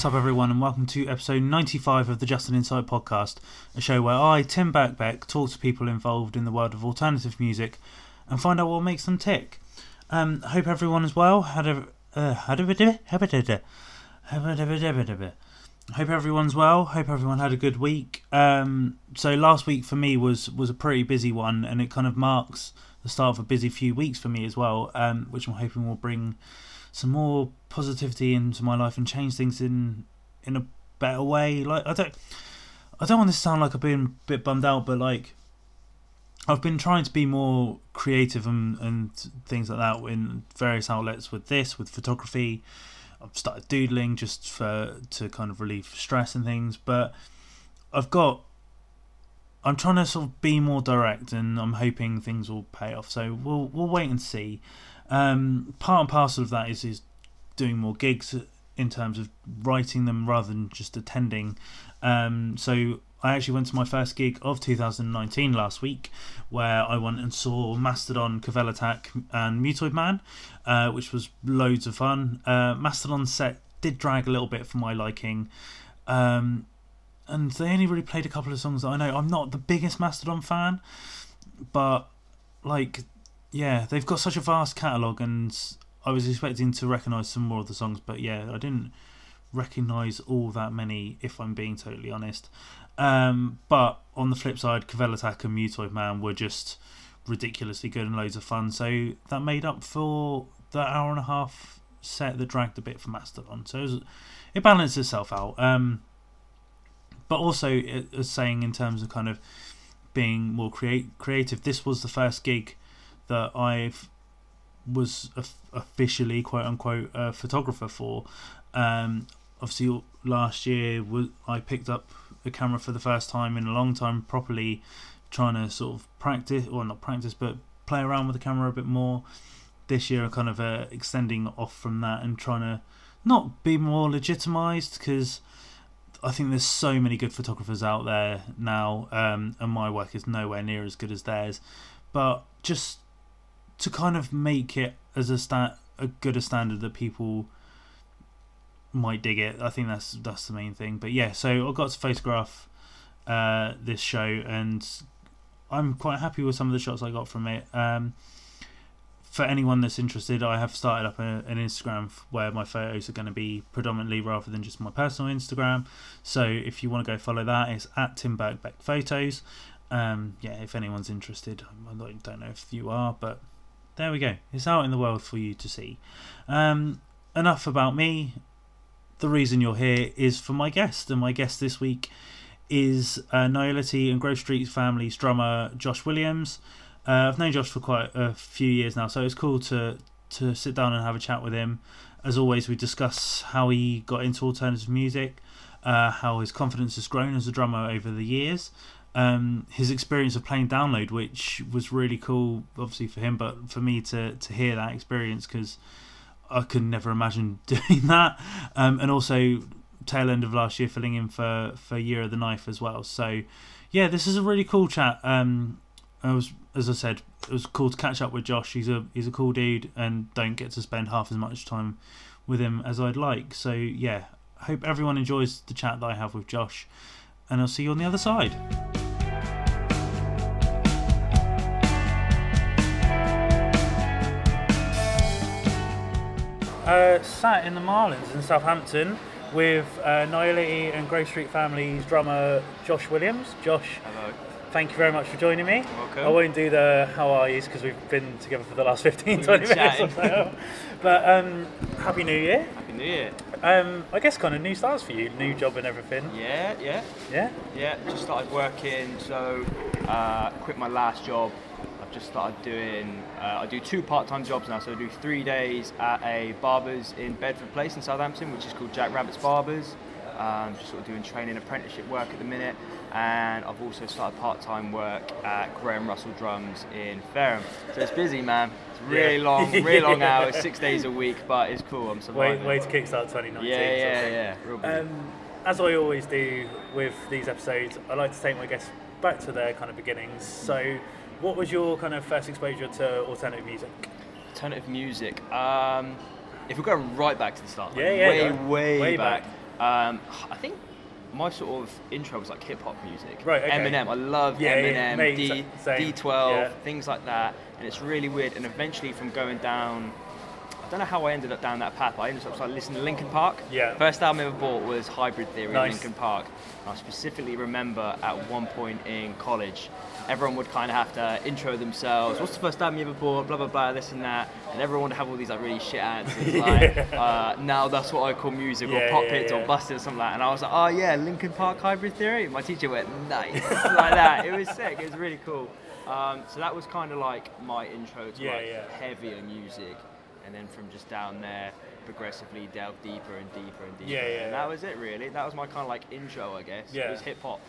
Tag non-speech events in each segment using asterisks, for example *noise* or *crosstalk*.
What's up, everyone, and welcome to episode 95 of the Justin Insight podcast, a show where I, Tim Birkbeck, talk to people involved in the world of alternative music and find out what makes them tick. Um, hope everyone is well. Had a uh, had a Hope everyone's well. Hope everyone had a good week. Um, so last week for me was was a pretty busy one, and it kind of marks the start of a busy few weeks for me as well, um, which I'm hoping will bring some more positivity into my life and change things in in a better way. Like I don't I don't want this to sound like I've been a bit bummed out, but like I've been trying to be more creative and, and things like that in various outlets with this, with photography. I've started doodling just for to kind of relieve stress and things, but I've got I'm trying to sort of be more direct, and I'm hoping things will pay off. So we'll we'll wait and see. Um, part and parcel of that is is doing more gigs in terms of writing them rather than just attending. Um, so I actually went to my first gig of 2019 last week, where I went and saw Mastodon, Kvelertak, and Mutoid Man, uh, which was loads of fun. Uh, Mastodon set did drag a little bit for my liking. Um, and they only really played a couple of songs that I know. I'm not the biggest Mastodon fan, but like yeah, they've got such a vast catalogue, and I was expecting to recognise some more of the songs, but yeah, I didn't recognise all that many, if I'm being totally honest. Um, but on the flip side, Kvelertak and Mutoid Man were just ridiculously good and loads of fun, so that made up for the hour and a half set that dragged a bit for Mastodon. So it, was, it balanced itself out. Um, but also, it saying in terms of kind of being more create, creative, this was the first gig that I was officially quote unquote a photographer for. Um, obviously, last year was I picked up a camera for the first time in a long time, properly trying to sort of practice, or not practice, but play around with the camera a bit more. This year, I kind of uh, extending off from that and trying to not be more legitimized because I think there's so many good photographers out there now, um, and my work is nowhere near as good as theirs. But just to kind of make it as a sta- a good a standard that people might dig it. I think that's that's the main thing. But yeah, so I got to photograph uh, this show, and I'm quite happy with some of the shots I got from it. Um, for anyone that's interested, I have started up a, an Instagram where my photos are going to be predominantly rather than just my personal Instagram. So if you want to go follow that, it's at Tim Birkbeck Photos. Um, yeah, if anyone's interested, I don't know if you are, but there we go. It's out in the world for you to see. Um, enough about me. The reason you're here is for my guest, and my guest this week is uh, Nihility and Grove Street Family's drummer Josh Williams. Uh, I've known Josh for quite a few years now, so it's cool to to sit down and have a chat with him. As always, we discuss how he got into alternative music, uh, how his confidence has grown as a drummer over the years, um, his experience of playing Download, which was really cool, obviously for him, but for me to to hear that experience because I could never imagine *laughs* doing that. Um, and also tail end of last year, filling in for for Year of the Knife as well. So yeah, this is a really cool chat. Um, I was, as I said, it was cool to catch up with Josh. He's a he's a cool dude, and don't get to spend half as much time with him as I'd like. So yeah, hope everyone enjoys the chat that I have with Josh and I'll see you on the other side. Uh, sat in the Marlins in Southampton with uh, Nihility and Grove Street Family's drummer Josh Williams. Josh, Hello. thank you very much for joining me. Welcome. I won't do the how are yous because we've been together for the last 15, 20 minutes or so. But um, Happy New Year. Happy New Year. Um, I guess kind of new starts for you, new job and everything. Yeah, yeah, Yeah? yeah. Just started working, so uh, quit my last job. I've just started doing. Uh, I do two part-time jobs now, so I do three days at a barber's in Bedford Place in Southampton, which is called Jack Rabbit's Barbers. Um, just sort of doing training apprenticeship work at the minute, and I've also started part-time work at Graham Russell Drums in Fareham. So it's busy, man. It's really Yeah. long, really long *laughs* hours, six days a week, but it's cool. I'm Way, surviving. way to kickstart 2019. yeah, yeah, yeah. Real busy. Um, as I always do with these episodes, I like to take my guests back to their kind of beginnings. So, what was your kind of first exposure to alternative music? alternative music. Um, if we're going right back to the start, like Yeah, yeah, way, go. way, Way back. back. Um, I think my sort of intro was like hip hop music. Right, okay. Eminem. I love Yeah, yeah, Eminem, mate, D, same. D12, Yeah. things like that. And it's really weird. And eventually, from going down, I don't know how I ended up down that path, I ended up starting listening to Linkin Park. Yeah. First album I ever bought was Hybrid Theory, Nice. Linkin Park. And I specifically remember at one point in college, everyone would kind of have to intro themselves. What's the first time you ever bought? Blah blah blah, this and that. And everyone would have all these like really shit answers, *laughs* like uh, now that's what I call music, or Yeah, pop yeah, hits, or yeah. busted, or something like that. And I was like, oh yeah, Linkin Park Hybrid Theory. My teacher went nice, *laughs* like that. It was sick. It was really cool. Um, so that was kind of like my intro to Yeah, like yeah. heavier music, and then from just down there, progressively delve deeper and deeper and deeper. Yeah, yeah, And yeah. that was it really. That was my kind of like intro, I guess. Yeah. It was hip hop,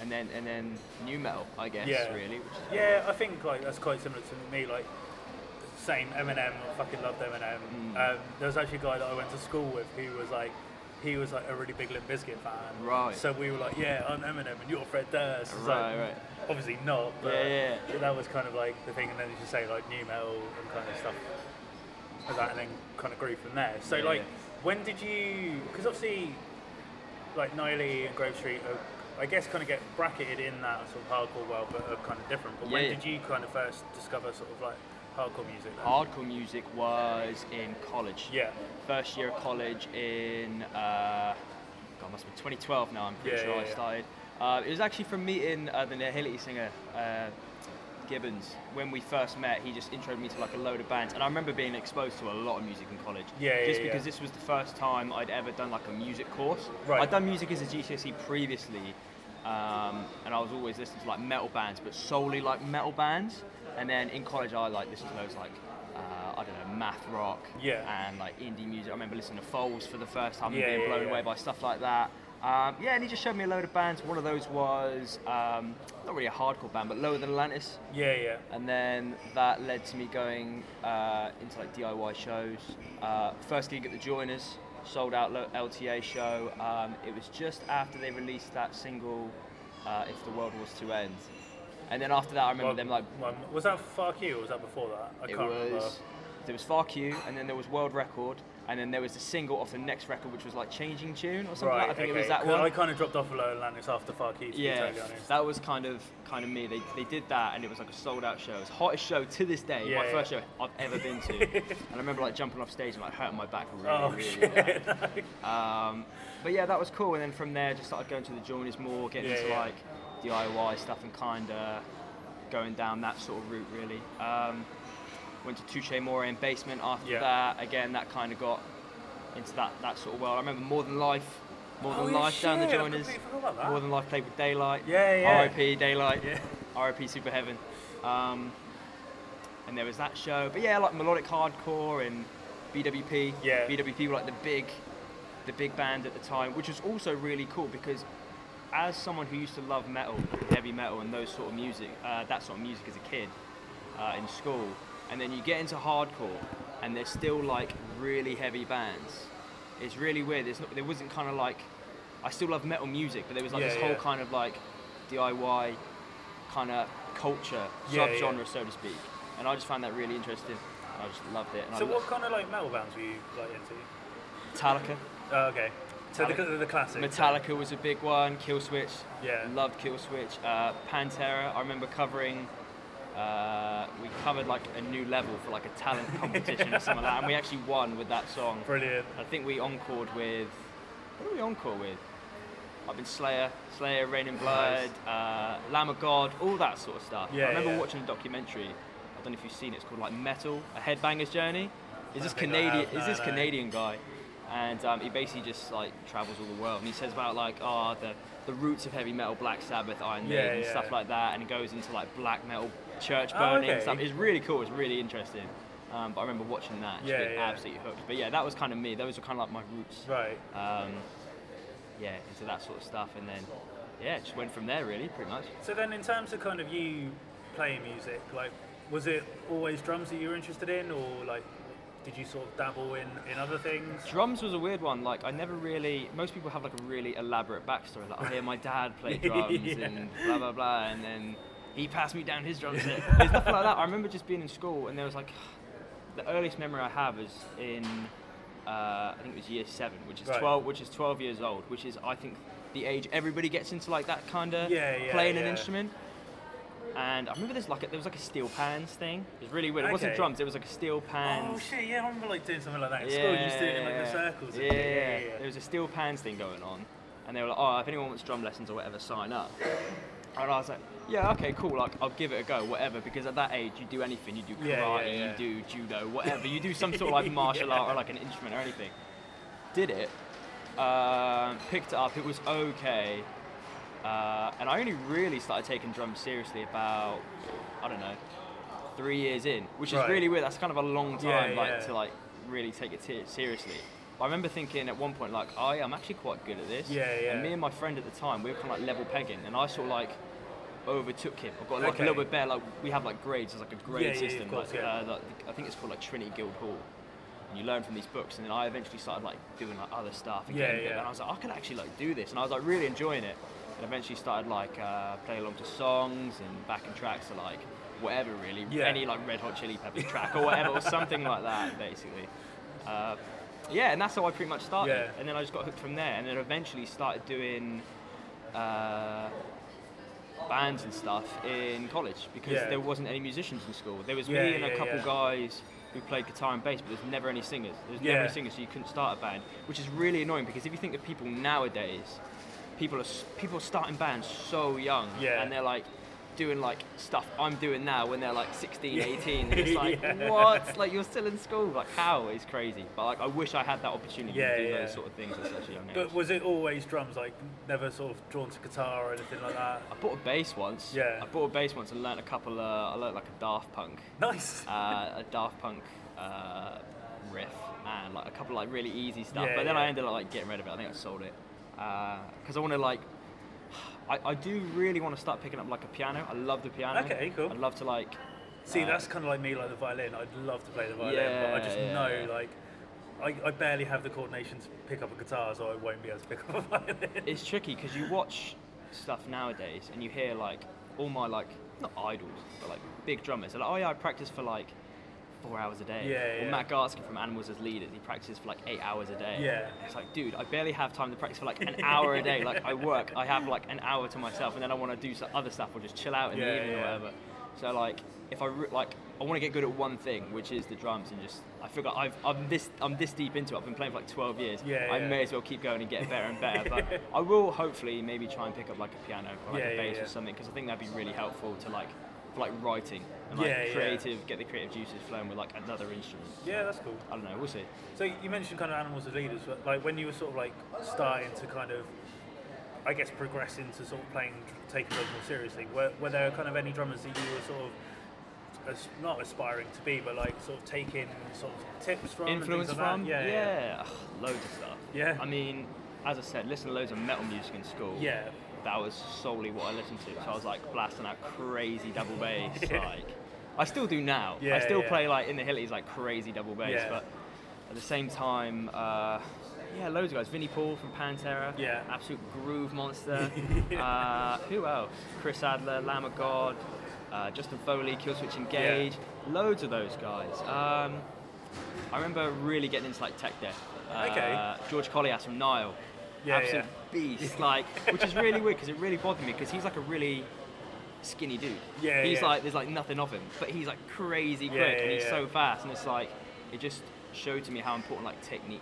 and then and then new metal, I guess. Yeah. Really. Yeah, I think like that's quite similar to me. Like same Eminem, I fucking loved Eminem. Mm. Um, there was actually a guy that I went to school with who was like, he was like a really big Limp Bizkit fan. Right. So we were like, yeah, I'm Eminem and you're Fred Durst. It's Right, like, right. Obviously not, but Yeah, yeah. that was kind of like the thing. And then as you say, like new metal and kind of stuff like that, and then kind of grew from there. So Yeah, like, when did you? Because obviously, like Niley and Grove Street, are, I guess, kind of get bracketed in that sort of hardcore world, but are kind of different. But when Yeah, yeah. did you kind of first discover sort of like hardcore music? Then? Hardcore music was in college. Yeah. First year of college in, uh, God, must be 2012 now, I'm pretty Yeah, sure yeah, I yeah. started. Uh, it was actually from meeting uh, the Nihility singer, uh, Gibbons. When we first met, he just introduced me to like a load of bands. And I remember being exposed to a lot of music in college. Yeah, yeah, Just yeah. because this was the first time I'd ever done like a music course. Right. I'd done music as a GCSE previously, um, and I was always listening to like metal bands, but solely like metal bands. And then in college, I like listened to those like uh, I don't know math rock Yeah. and like indie music. I remember listening to Foals for the first time Yeah, and being yeah, blown away by stuff like that. Um, yeah, and he just showed me a load of bands. One of those was um, not really a hardcore band, but Lower Than Atlantis. Yeah, yeah. And then that led to me going uh, into like DIY shows. Uh, first gig at the Joiners, sold out LTA show. Um, it was just after they released that single, uh, "If the World Was to End." And then after that, I remember Well, them like well, was that Fuck You or was that before that? I it can't was remember. there was Far Q, and then there was World Record, and then there was the single off the next record, which was like Changing Tune or something. Right, like. I think okay. it was that one. I kind of dropped off a Low Atlantis after to be Yeah, that was kind of kind of me. They, they did that, and it was like a sold out show. It was hottest show to this day. Yeah, my yeah. first show I've ever been to. *laughs* and I remember like jumping off stage and like hurting my back really, oh, really shit. bad. *laughs* Um, but yeah, that was cool. And then from there, just started going to the joiners more, getting Yeah, into like DIY stuff, and kind of going down that sort of route really. Um, went to Touché Amoré in basement after Yeah. that. Again, that kind of got into that that sort of world. I remember More Than Life. More Oh, Than yeah, Life down the joiners. completely forgot about that. More Than Life played with Daylight. Yeah, yeah. R.I.P. Daylight. Yeah. R.I.P. Super Heaven. Um, and there was that show. But yeah, like melodic hardcore and BWP. Yeah. BWP were like the big, the big band at the time, which was also really cool because as someone who used to love metal, heavy metal, and those sort of music, uh, that sort of music as a kid uh, in school, and then you get into hardcore, and they're still like really heavy bands. It's really weird. There's not, there wasn't kind of like, I still love metal music, but there was like Yeah, this whole kind of like DIY kind of culture, Yeah, subgenre, yeah. so to speak. And I just found that really interesting. I just loved it. And So I what kind of like metal bands were you like into? Metallica. Oh, okay. So the, Metallica. the classics. Metallica was a big one. Killswitch. Yeah. Loved Killswitch. Uh, Pantera. I remember covering. Uh, we covered like a new level for like a talent *laughs* competition or something like that, and we actually won with that song. Brilliant. I think we encored with. What did we encore with? I've been Slayer, Slayer, Rain and Blood, uh, Lamb of God, all that sort of stuff. Yeah, I remember yeah. watching a documentary. I don't know if you've seen it. It's called like Metal: A Headbanger's Journey. Is this Canadian? Is this no. Canadian guy? And um, he basically just like travels all the world, and he says about like oh the the roots of heavy metal, Black Sabbath, Iron Maiden, yeah. stuff like that, and it goes into like black metal, church Oh, burning okay. stuff. It's really cool. It's really interesting. Um, but I remember watching that, Yeah, yeah. absolutely hooked. But yeah, that was kind of me. Those were kind of like my roots Right. um, yeah, into that sort of stuff, and then yeah, just went from there really, pretty much. So then, in terms of kind of you playing music, like, was it always drums that you were interested in, or like, did you sort of dabble in in other things? Drums was a weird one. Like I never really. Most people have like a really elaborate backstory. Like, oh yeah, my dad played *laughs* drums Yeah. and blah blah blah, and then he passed me down his drum set. *laughs* There's nothing like that. I remember just being in school, and there was like *sighs* the earliest memory I have is in uh, I think it was year seven, which is Right. 12, which is 12 years old, which is I think the age everybody gets into like that kind of Yeah, yeah, playing an instrument. And I remember there's like a, there was like a steel pans thing. It was really weird. It wasn't drums. It was like a steel pans. Oh shit! Yeah, I remember like doing something like that in school. You used to do it in like the circles. Yeah, yeah, yeah. There was a steel pans thing going on, and they were like, "Oh, if anyone wants drum lessons or whatever, sign up." And I was like, "Yeah, okay, cool. Like, I'll give it a go, whatever." Because at that age, you do anything. You do karate, Yeah, yeah, yeah. you do judo, whatever. You do some *laughs* sort of like martial art or like an instrument or anything. Did it. Um, picked it up. It was okay. Uh, and I only really started taking drums seriously about, I don't know, three years in, which is Right. really weird. That's kind of a long time, like to like really take it seriously. I remember thinking at one point, like, I am actually quite good at this. Yeah, yeah. And me and my friend at the time, we were kind of like level pegging, and I sort of like overtook him. I've got like Okay. a little bit better. Like we have like grades. There's like a grade Yeah, yeah, system. course, like, yeah. uh, like, I think it's called like Trinity Guildhall. And you learn from these books, and then I eventually started like doing like other stuff and Yeah, yeah. And I was like, I could actually like do this, and I was like really enjoying it. And eventually started like uh, playing along to songs and backing tracks to like whatever really, Yeah. any like Red Hot Chili Peppers track or whatever, or something like that, *laughs* basically. Uh, yeah, and that's how I pretty much started. Yeah. And then I just got hooked from there, and then eventually started doing. Uh, bands and stuff in college because Yeah. there wasn't any musicians in school. There was Yeah, me and a couple guys who played guitar and bass, but there's never any singers. There's never any singers, so you couldn't start a band, which is really annoying because if you think of people nowadays, people are people are starting bands so young, and they're like doing like stuff I'm doing now when they're like 16, Yeah. 18, *laughs* and it's like Yeah. what? Like you're still in school? Like how? It's crazy. But like I wish I had that opportunity Yeah, to do yeah. those sort of things at such a young age. But was it always drums? Like never sort of drawn to guitar or anything like that? I bought a bass once. Yeah. I bought a bass once and learnt a couple. Uh, I learnt like a Daft Punk, Nice. uh, a Daft Punk uh, riff, and like a couple like really easy stuff. Yeah, but then I ended up like getting rid of it. I think I sold it because I want to like. I, I do really want to start picking up like a piano. I love the piano. Okay, cool. I'd love to like. See, uh, that's kind of like me, like the violin. I'd love to play the violin, but I just yeah, know yeah. like I, I barely have the coordination to pick up a guitar, so I won't be able to pick up a *laughs* violin. it's tricky because you watch stuff nowadays four hours a day. Yeah, Or yeah. Matt Garstka from Animals as Leaders, he practices for like eight hours a day. Yeah. It's like, dude, I barely have time to practice for like an hour a day. *laughs* Like I work, I have like an hour to myself, and then I want to do some other stuff or just chill out in Yeah, the evening yeah. or whatever. So like, if I re- like, I want to get good at one thing, which is the drums, and just I feel like I've I'm this I'm this deep into it. I've been playing for like 12 years. Yeah, I yeah. may as well keep going and get better and better. But *laughs* I will hopefully maybe try and pick up like a piano or like Yeah, a bass or something because I think that'd be really helpful to like for like writing and like Yeah, yeah. creative, get the creative juices flowing with like another instrument. yeah, that's cool. I don't know. We'll see. So you mentioned kind of animals as leaders, but like when you were sort of like starting to kind of, I guess, progress into sort of playing, taking those more seriously. Were, were there kind of any drummers that you were sort of, as, not aspiring to be, but like sort of taking sort of tips from, Influence like from? That? Yeah, yeah, Ugh, loads of stuff. Yeah. I mean, as I said, listen to loads of metal music in school. yeah. That was solely what I listened to. So I was like blasting out crazy double bass. *laughs* Yeah. Like I still do now. Yeah, I still yeah. play like in the Hillies like crazy double bass, but at the same time, uh, yeah, loads of guys. Vinnie Paul from Pantera, Yeah. absolute groove monster. *laughs* uh, who else? Chris Adler, Lamb of God, uh, Justin Foley, Killswitch Engage. Loads of those guys. Um, I remember really getting into like tech death. Uh, Okay. George Kollias from Nile. Yeah, absolute yeah. Beast. Like, which is really weird because it really bothered me because he's like a really skinny dude. Yeah, He's yeah. like there's like nothing of him, but he's like crazy quick Yeah, and he's yeah. so fast and it's like it just showed to me how important like technique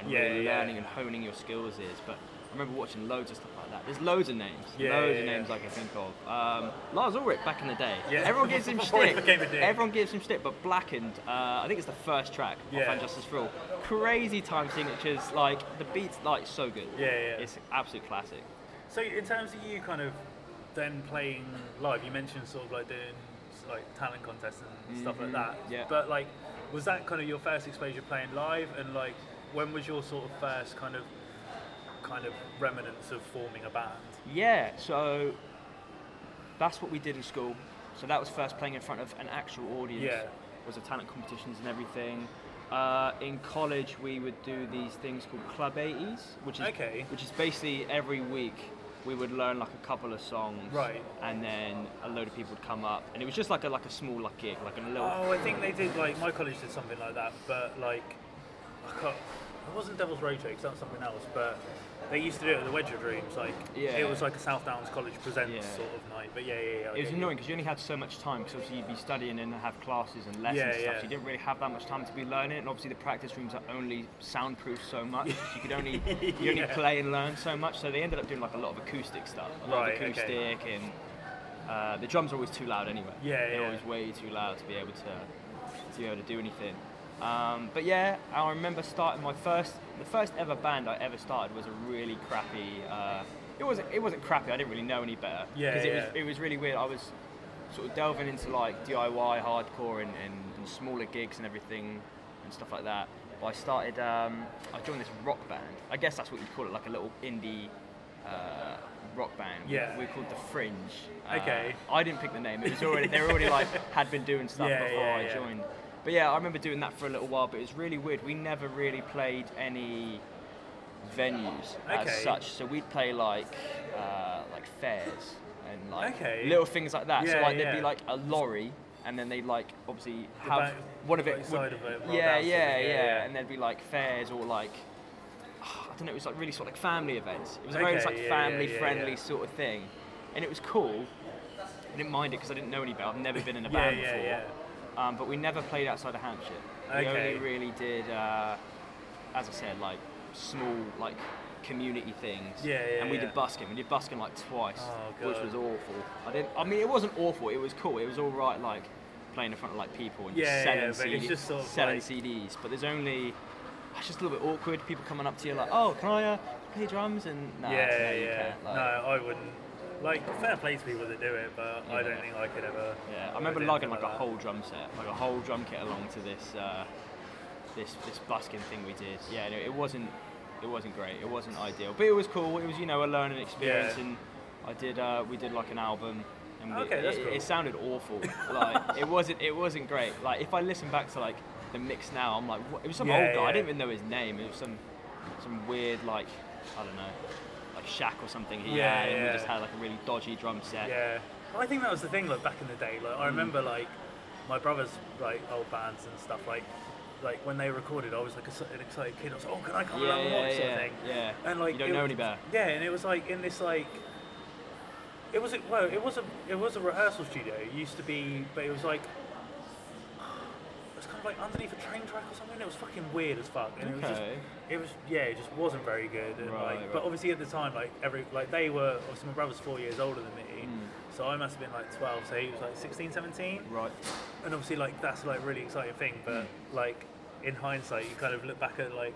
and Yeah, really yeah. learning and honing your skills is. But I remember watching loads of stuff like that. There's loads of names, Yeah, loads yeah, of yeah. names I can think of. Um, Lars Ulrich back in the day. Yeah. Everyone gives *laughs* him Before he shtick. became a dick. Everyone gives him shtick, but Blackened, uh, I think it's the first track Yeah. off And Justice for All. Crazy time signatures, like the beats like so good. Yeah, yeah. It's absolute classic. So in terms of you kind of then playing live, you mentioned sort of like doing like talent contests and stuff like Mhm, that. yeah. But like, was that kind of your first exposure playing live? And like, when was your sort of first kind of kind of remnants of forming a band? Yeah, so that's what we did in school. So that was first playing in front of an actual audience. Yeah. Was the talent competitions and everything. Uh, in college, we would do these things called Club 80s, which is Okay. which is basically every week we would learn like a couple of songs, Right. And then a load of people would come up, and it was just like a like a small like gig, like a little. Oh, I think they did like my college did something like that, but like I can't, it wasn't Devil's Road because that was something else, but they used to do it at the Wedge of Dreams. Like Yeah. it was like a South Downs College presents Yeah. sort of night. But yeah, yeah, yeah. I It was annoying because you only had so much time because obviously you'd be studying and have classes and lessons Yeah, and stuff. So you didn't really have that much time to be learning. And obviously the practice rooms are only soundproof so much. you could only *laughs* you only play and learn so much. So they ended up doing like a lot of acoustic stuff, a lot Right, of okay. acoustic and uh, the drums are always too loud anyway. Yeah, they're yeah. always way too loud to be able to to be able to do anything. Um, but yeah, I remember starting my first, the first ever band I ever started was a really crappy. Uh, it wasn't, it wasn't crappy. I didn't really know any better. Yeah, Because it was, it was really weird. I was sort of delving into like DIY, hardcore, and, and, and smaller gigs and everything and stuff like that. But I started, um, I joined this rock band. I guess that's what you'd call it, like a little indie uh, rock band. Yeah. We, are called the Fringe. Uh, Okay. I didn't pick the name. It was already they were already like had been doing stuff *laughs* Yeah, before yeah, I yeah. joined. But yeah, I remember doing that for a little while. But it was really weird. We never really played any venues as such. So we'd play like uh, like fairs and like Okay. little things like that. so Yeah, like there'd be like a lorry. And then they'd like obviously The have back- one of it. side of it yeah, yeah, yeah, yeah, yeah. And there'd be like fairs or like I don't know. It was like really sort of like family events. It was a very like yeah, yeah, family yeah, friendly yeah. sort of thing, and it was cool. I didn't mind it because I didn't know any better. I've never been in a band yeah, before. Yeah. Um, but we never played outside of Hampshire. We Okay. only really did, uh, as I said, like small like community things. Yeah, yeah, And we yeah. did busking. We did busking like twice, Oh, which was awful. I didn't. I mean, it wasn't awful. It was cool. It was all right. Like playing in front of like people and Yeah, selling, yeah, CD just sort of selling like- CDs. But there's only. It's just a little bit awkward. People coming up to you like, "Oh, can I uh, play drums?" And nah, yeah, yeah. can't. Like, no, I wouldn't. Like fair play to people that do it, but I don't think I could ever. Yeah, I remember lugging like a whole drum set, like a whole drum kit along to this uh, this this busking thing we did. Yeah, no, it wasn't it wasn't great. It wasn't ideal, but it was cool. It was you know a learning experience, Yeah. and I did uh, we did like an album. And we, Okay, that's it, cool. it sounded awful. like it wasn't it wasn't great. Like if I listen back to like the mix now, I'm like, what? it was some Yeah, old guy. I didn't even know his name. It was some some weird like I don't know Shaq or something he Yeah, had, and we yeah. just had like a really dodgy drum set. Yeah, Well, I think that was the thing. Like back in the day, like I Mm. remember like my brother's like old bands and stuff. Like like when they recorded, I was like a, an excited kid. I was like, oh, can I come Yeah, along and yeah, watch yeah, of thing? yeah. And like You don't know was- any better. Yeah, and it was like in this like. It was a, well, it was a it was a rehearsal studio. It used to be, but it was like was kind of like underneath a train track or something. It was fucking weird as fuck. And it was just it was yeah, it just wasn't very good. And Right, like, right. but obviously at the time, like every like they were obviously my brother's four years older than me, Mm. so I must have been like twelve, so he was like 16, 17. Right. and obviously like that's like a really exciting thing. But like in hindsight, you kind of look back at like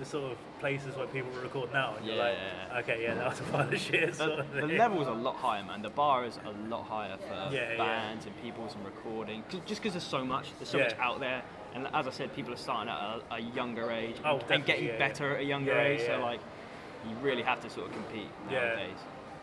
the sort of places where people record now, and you're Yeah. like, okay, yeah, that was a pile of shit. Sort The, of the level's a lot higher, man. The bar is a lot higher for Yeah, yeah. bands and peoples and recording. Just because there's so much, there's so Yeah. much out there. And as I said, people are starting at a, a younger age Oh, and getting yeah, better yeah. at a younger Yeah, age. yeah. So like, you really have to sort of compete Yeah. nowadays.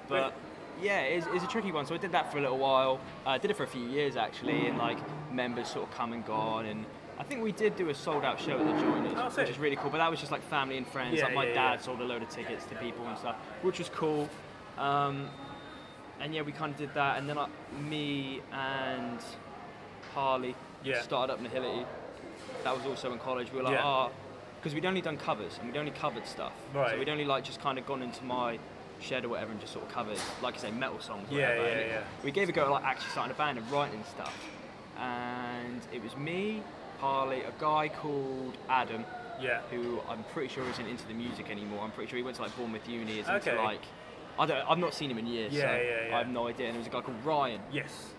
But yeah, it's, it's a tricky one. So I did that for a little while. I uh, did it for a few years actually, and like members sort of come and gone. And I think we did do a sold out show at the Joiners, Oh, which is really cool. But that was just like family and friends. Yeah, like my yeah, dad yeah. sold a load of tickets to people and stuff, which was cool. Um, and yeah, we kind of did that. And then like, me and Harley started up Nihility. That was also in college. We were like, ah, because we'd only done covers and we'd only covered stuff. Right. So we'd only like just kind of gone into my shed or whatever and just sort of covered, like I say, metal songs. Yeah, whatever. yeah, And it- yeah. We gave a go at like actually starting a band and writing stuff. And it was me, Harley, a guy called Adam, yeah, who I'm pretty sure isn't into the music anymore. I'm pretty sure he went to like Bournemouth Uni. Is Okay. into like I don't. I've not seen him in years. Yeah, so yeah, yeah. I have no idea. And there was a guy called Ryan. yes.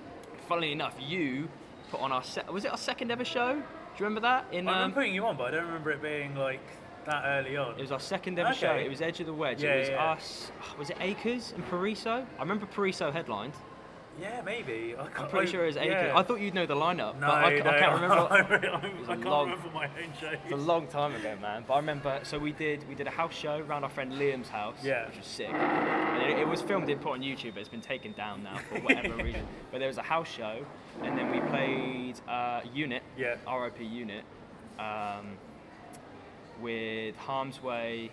Funnily enough, you put on our set. Was it our second ever show? Do you remember that? In I um, remember putting you on, but I don't remember it being like that early on. it was our second ever Okay. show. It was Edge of the Wedge. Yeah, it was yeah. us. Was it Acres and Pariso? I remember Pariso headlined. Yeah, maybe. I can't, I'm pretty sure it was Acres. yeah. I thought you'd know the lineup, No, but I, no, I can't remember. I, can't *laughs* long- remember my own *laughs* shows. It's a long time ago, man. But I remember, so we did we did a house show around our friend Liam's house, Yeah. which was sick. And it, it was filmed and put on YouTube, but it's been taken down now for whatever *laughs* reason. But there was a house show, and then we played uh, Unit, Yeah. RIP Unit, um, with Harm's Way,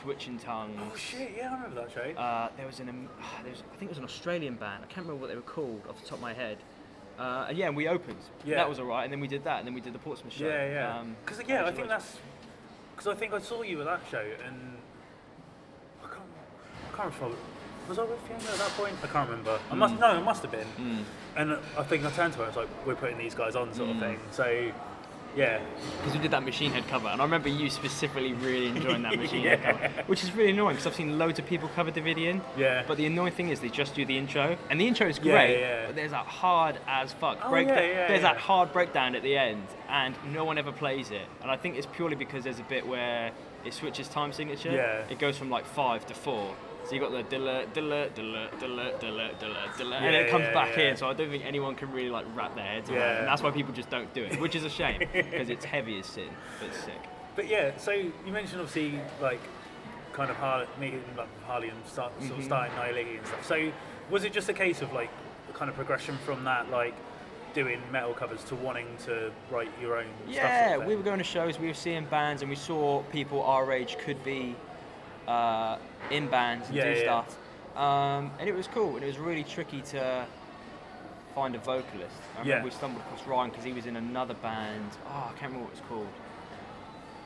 Twitching Tongues. Oh shit! Yeah, I remember that show. Uh, there was an, um, *sighs* there was, I think it was an Australian band. I can't remember what they were called off the top of my head. Uh, and yeah, and we opened. Yeah. That was alright. And then we did that, and then we did the Portsmouth show. yeah, yeah. Um, Because yeah, I think that's because I think I saw you at that show, and I can't, I can't remember. Was I with Fiona at that point? I can't remember. I must no, it must have been. Mm. And I think I turned to her. I was like, "We're putting these guys on," sort of Mm. thing. So, yeah, because we did that Machine Head cover, and I remember you specifically really enjoying that *laughs* Machine Head cover, which is really annoying because I've seen loads of people cover Davidian. Yeah. But the annoying thing is they just do the intro, and the intro is great, yeah. but there's that hard as fuck Oh, breakdown. yeah, yeah, there's that hard breakdown at the end, and no one ever plays it. And I think it's purely because there's a bit where it switches time signature. Yeah. It goes from like five to four. So you got the dilla dilla dilla dilla dilla dilla dilla, and it comes yeah, back yeah. in. So I don't think anyone can really like wrap their heads around it, Yeah. and that's why people just don't do it, which is a shame *laughs* because it's heavy as sin, but it's sick. But yeah, so you mentioned obviously like kind of Har- meeting like Harley and start, sort of Mhm. starting Nihility and stuff. So was it just a case of like the kind of progression from that, like doing metal covers to wanting to write your own stuff? Yeah, we were going to shows, we were seeing bands, and we saw people our age could be uh, in bands and Yeah, do yeah. stuff. Um, and it was cool, and it was really tricky to find a vocalist. I remember Yeah. we stumbled across Ryan because he was in another band. Oh, I can't remember what it's called.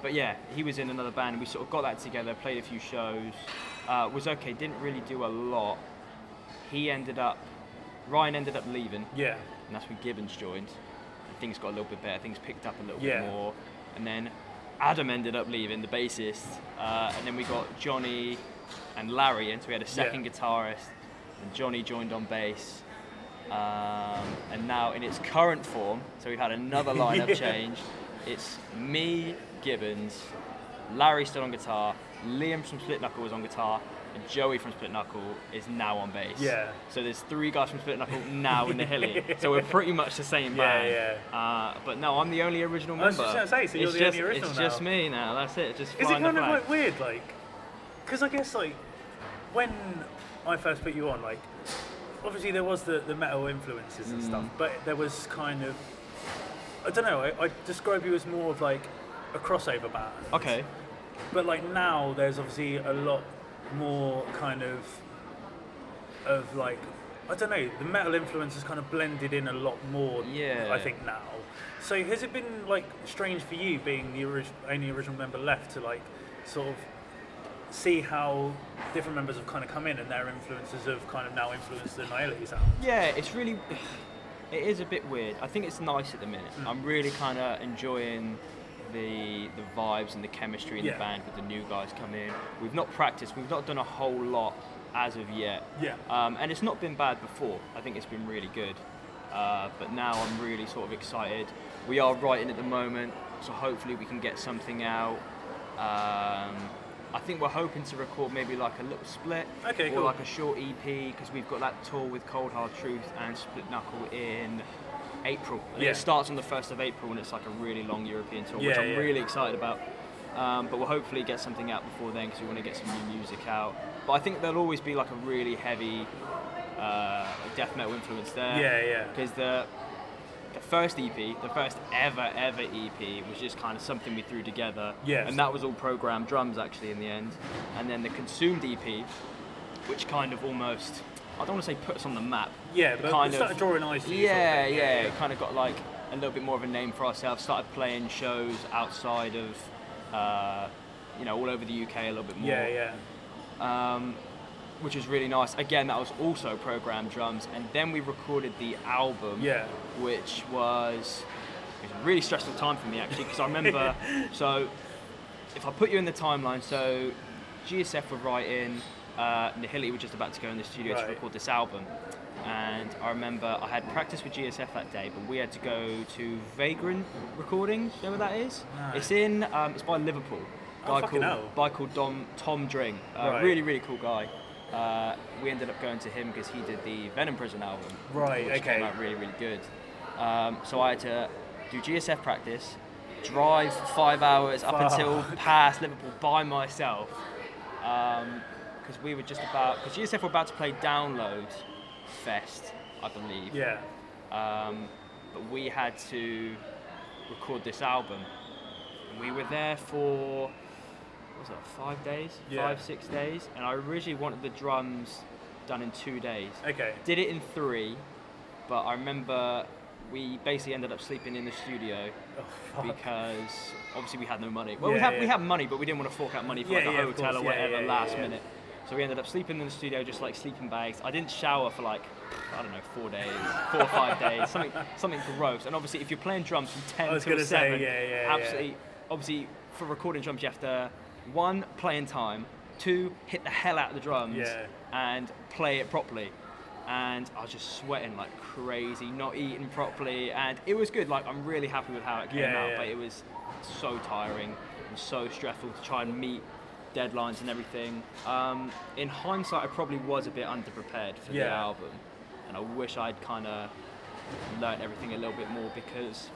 But yeah, he was in another band, we sort of got that together, played a few shows. Uh, was okay, didn't really do a lot. He ended up, Ryan ended up leaving Yeah, and that's when Gibbons joined. And things got a little bit better. Things picked up a little Yeah. bit more, and then Adam ended up leaving, the bassist, uh, and then we got Johnny and Larry, and so we had a second guitarist, and Johnny joined on bass. Um, and now in its current form, so we've had another *laughs* lineup Yeah. change. It's me, Gibbons, Larry still on guitar, Liam from Split Knuckle was on guitar, Joey from Split Knuckle is now on bass. Yeah. So there's three guys from Split Knuckle now in the Hilly. *laughs* So we're pretty much the same band. Yeah, band. Uh, but no, I'm the only original member. I was just gonna say, so you're it's the just, only original It's now. just me now. That's it. Just is it kind of like weird, like because I guess like when I first put you on, like obviously there was the, the metal influences and Mm. stuff, but there was kind of I don't know. I, I describe you as more of like a crossover band. Okay. But like now, there's obviously a lot more kind of of like I don't know. The metal influence has kind of blended in a lot more. Yeah. I think now. So has it been like strange for you being the orig- only original member left to like sort of see how different members have kind of come in and their influences have kind of now influenced the Nihility sound? Yeah, it's really. *sighs* It is a bit weird. I think it's nice at the minute. Mm. I'm really kind of enjoying the the vibes and the chemistry in Yeah. the band with the new guys coming in. We've not practiced. We've not done a whole lot as of yet. Yeah. Um, and it's not been bad before. I think it's been really good. Uh, but now I'm really sort of excited. We are writing at the moment, so hopefully we can get something out. Um, I think we're hoping to record maybe like a little split Okay, or cool. like a short EP because we've got that tour with Cold Hard Truth and Split Knuckle in April. I Yeah. It starts on the 1st of April and it's like a really long European tour, which I'm yeah. really excited about. Um, but we'll hopefully get something out before then because we want to get some new music out. But I think there'll always be like a really heavy uh, death metal influence there. Yeah, yeah. Because the the first EP, the first ever ever EP, was just kind of something we threw together. Yes. And that was all programmed drums actually in the end. And then the consumed EP, which kind of almost I don't want to say put us on the map. Yeah, but kind it started of drawing eyes to sort of yeah, yeah, kind of got like a little bit more of a name for ourselves. Started playing shows outside of, uh, you know, all over the UK a little bit more. Yeah, yeah. Um, which was really nice. Again, that was also programmed drums, and then we recorded the album. Yeah. Which was it was a really stressful time for me actually because I remember. *laughs* so, if I put you in the timeline, so GSF were writing. Uh, Nihility were just about to go in the studio Right. to record this album. And I remember I had practice with GSF that day, but we had to go to Vagrant Recordings. You know where that is? No. It's in. Um, it's by Liverpool. Oh, Guy fucking called, hell. guy called Dom, Tom Dring. Uh, Right. Really, really cool guy. Uh, we ended up going to him because he did the Venom Prison album. Right, Which okay. came out really, really good. Um, so I had to do GSF practice, drive five hours up Fuck. until past Liverpool by myself. Because we were just about, because GSF were about to play Download Fest, I believe. Yeah. Um, but we had to record this album. And we were there for, what was it, five days? Yeah. Five, six days. And I originally wanted the drums done in two days. Okay. Did it in three, but I remember we basically ended up sleeping in the studio Oh, because obviously we had no money. Well, we Yeah, had we yeah. had money, but we didn't want to fork out money for Yeah, like a hotel or whatever last minute. So we ended up sleeping in the studio, just like sleeping bags. I didn't shower for like I don't know four days, four or five days, *laughs* something something gross. And obviously, if you're playing drums from ten till gonna say, seven, yeah, yeah, yeah. absolutely. Obviously, for recording drums, you have to one play in time, two hit the hell out of the drums, Yeah. and play it properly. And I was just sweating like crazy, not eating properly, and it was good. Like I'm really happy with how it came Yeah, out, yeah. but it was so tiring and so stressful to try and meet deadlines and everything. Um, in hindsight, I probably was a bit underprepared for the album, and I wish I'd kind of learned everything a little bit more because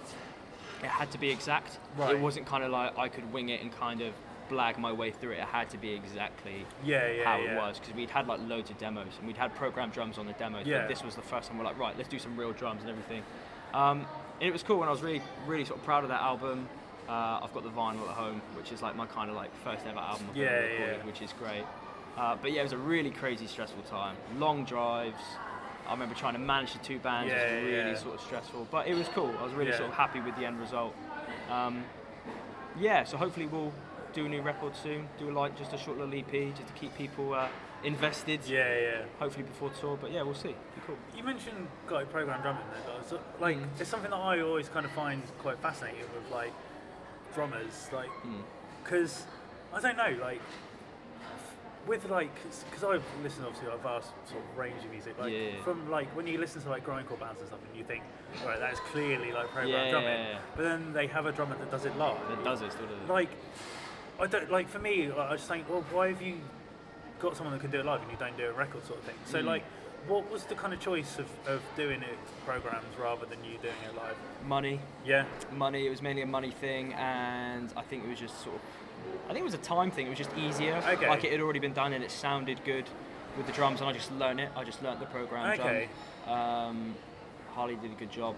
it had to be exact. Right. It wasn't kind of like I could wing it and kind of blag my way through it. It had to be exactly Yeah, yeah, how yeah. it was because we'd had like loads of demos and we'd had programmed drums on the demos. Yeah. But this was the first time we're like, right, let's do some real drums and everything. Um, and it was cool, and I was really, really sort of proud of that album. Uh, I've got the vinyl at home, which is like my kind of like first ever album I've Yeah, ever recorded, yeah. which is great. Uh, but yeah, it was a really crazy, stressful time. Long drives. I remember trying to manage the two bands. it Yeah, was really sort of stressful, but it was cool. I was really sort of happy with the end result. Um, yeah, so hopefully we'll do a new record soon. Do a like just a short little EP just to keep people uh, invested. Yeah, yeah. Hopefully before tour, but yeah, we'll see. Be cool. You mentioned like program drumming there, guys. Like, Mm. it's something that I always kind of find quite fascinating with like drummers, like, Mm. because I don't know, like, with like, because I've listened obviously to a vast sort of range of music, like Yeah. from like when you listen to like grindcore bands and stuff, and you think, right, that's clearly like program Yeah, drumming, yeah, but then they have a drummer that does it live. That does it, still does it. Like, I don't like for me. I just think, well, why have you got someone that can do it live and you don't do a record sort of thing? So Mm. like, what was the kind of choice of, of doing it programs rather than you doing it live? Money, Yeah, money. It was mainly a money thing, and I think it was just sort of. I think it was a time thing. It was just easier. Okay. Like it had already been done and it sounded good with the drums, and I just learned it. I just learned the program. Okay. Drum. Um, Harley did a good job,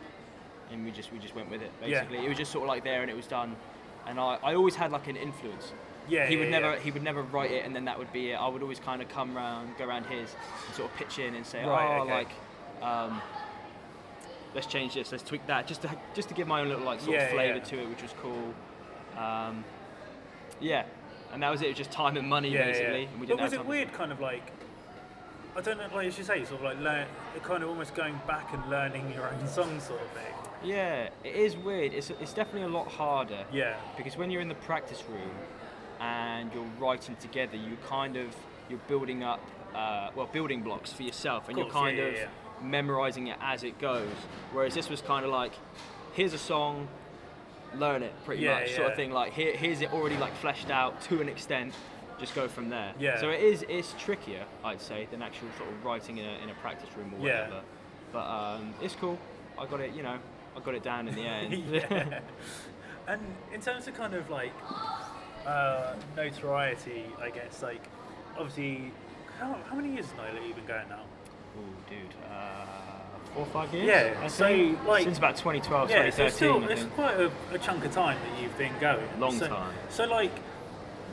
and we just we just went with it. Yeah. Basically, it was just sort of like there and it was done. And I, I always had like an influence. Yeah. he would yeah, never yeah. he would never write it and then that would be it. I would always kind of come round, go around his, and sort of pitch in and say, Right, oh, okay. like, um, let's change this, let's tweak that, just to just to give my own little like sort Yeah, of flavour yeah. to it, which was cool. Um, yeah, and that was it. It was just time and money yeah, basically. Yeah. And we but was it weird, kind of like? I don't know, like as you say, sort of like learn, kind of almost going back and learning your own song, sort of thing. Yeah, it is weird. It's it's definitely a lot harder. Yeah, because when you're in the practice room and you're writing together, you kind of you're building up uh, well building blocks for yourself, and Of you're kind yeah, of yeah, memorizing it as it goes. Whereas this was kind of like, here's a song, learn it pretty Yeah, much, sort of thing. Like here, here's it already like fleshed out to an extent. Just go from there. Yeah. So it is it's trickier, I'd say, than actual sort of writing in a, in a practice room or Yeah. whatever. But um, it's cool. I got it. You know, I got it down in the end. *laughs* And in terms of kind of like uh, notoriety, I guess, like obviously, how, how many years has Nyla even going now? Oh, dude. Uh, four or five years? Yeah, I so, think. like- Since about 2012, yeah, 2013, it's still it's quite a, a chunk of time that you've been going. Long so, time. So like,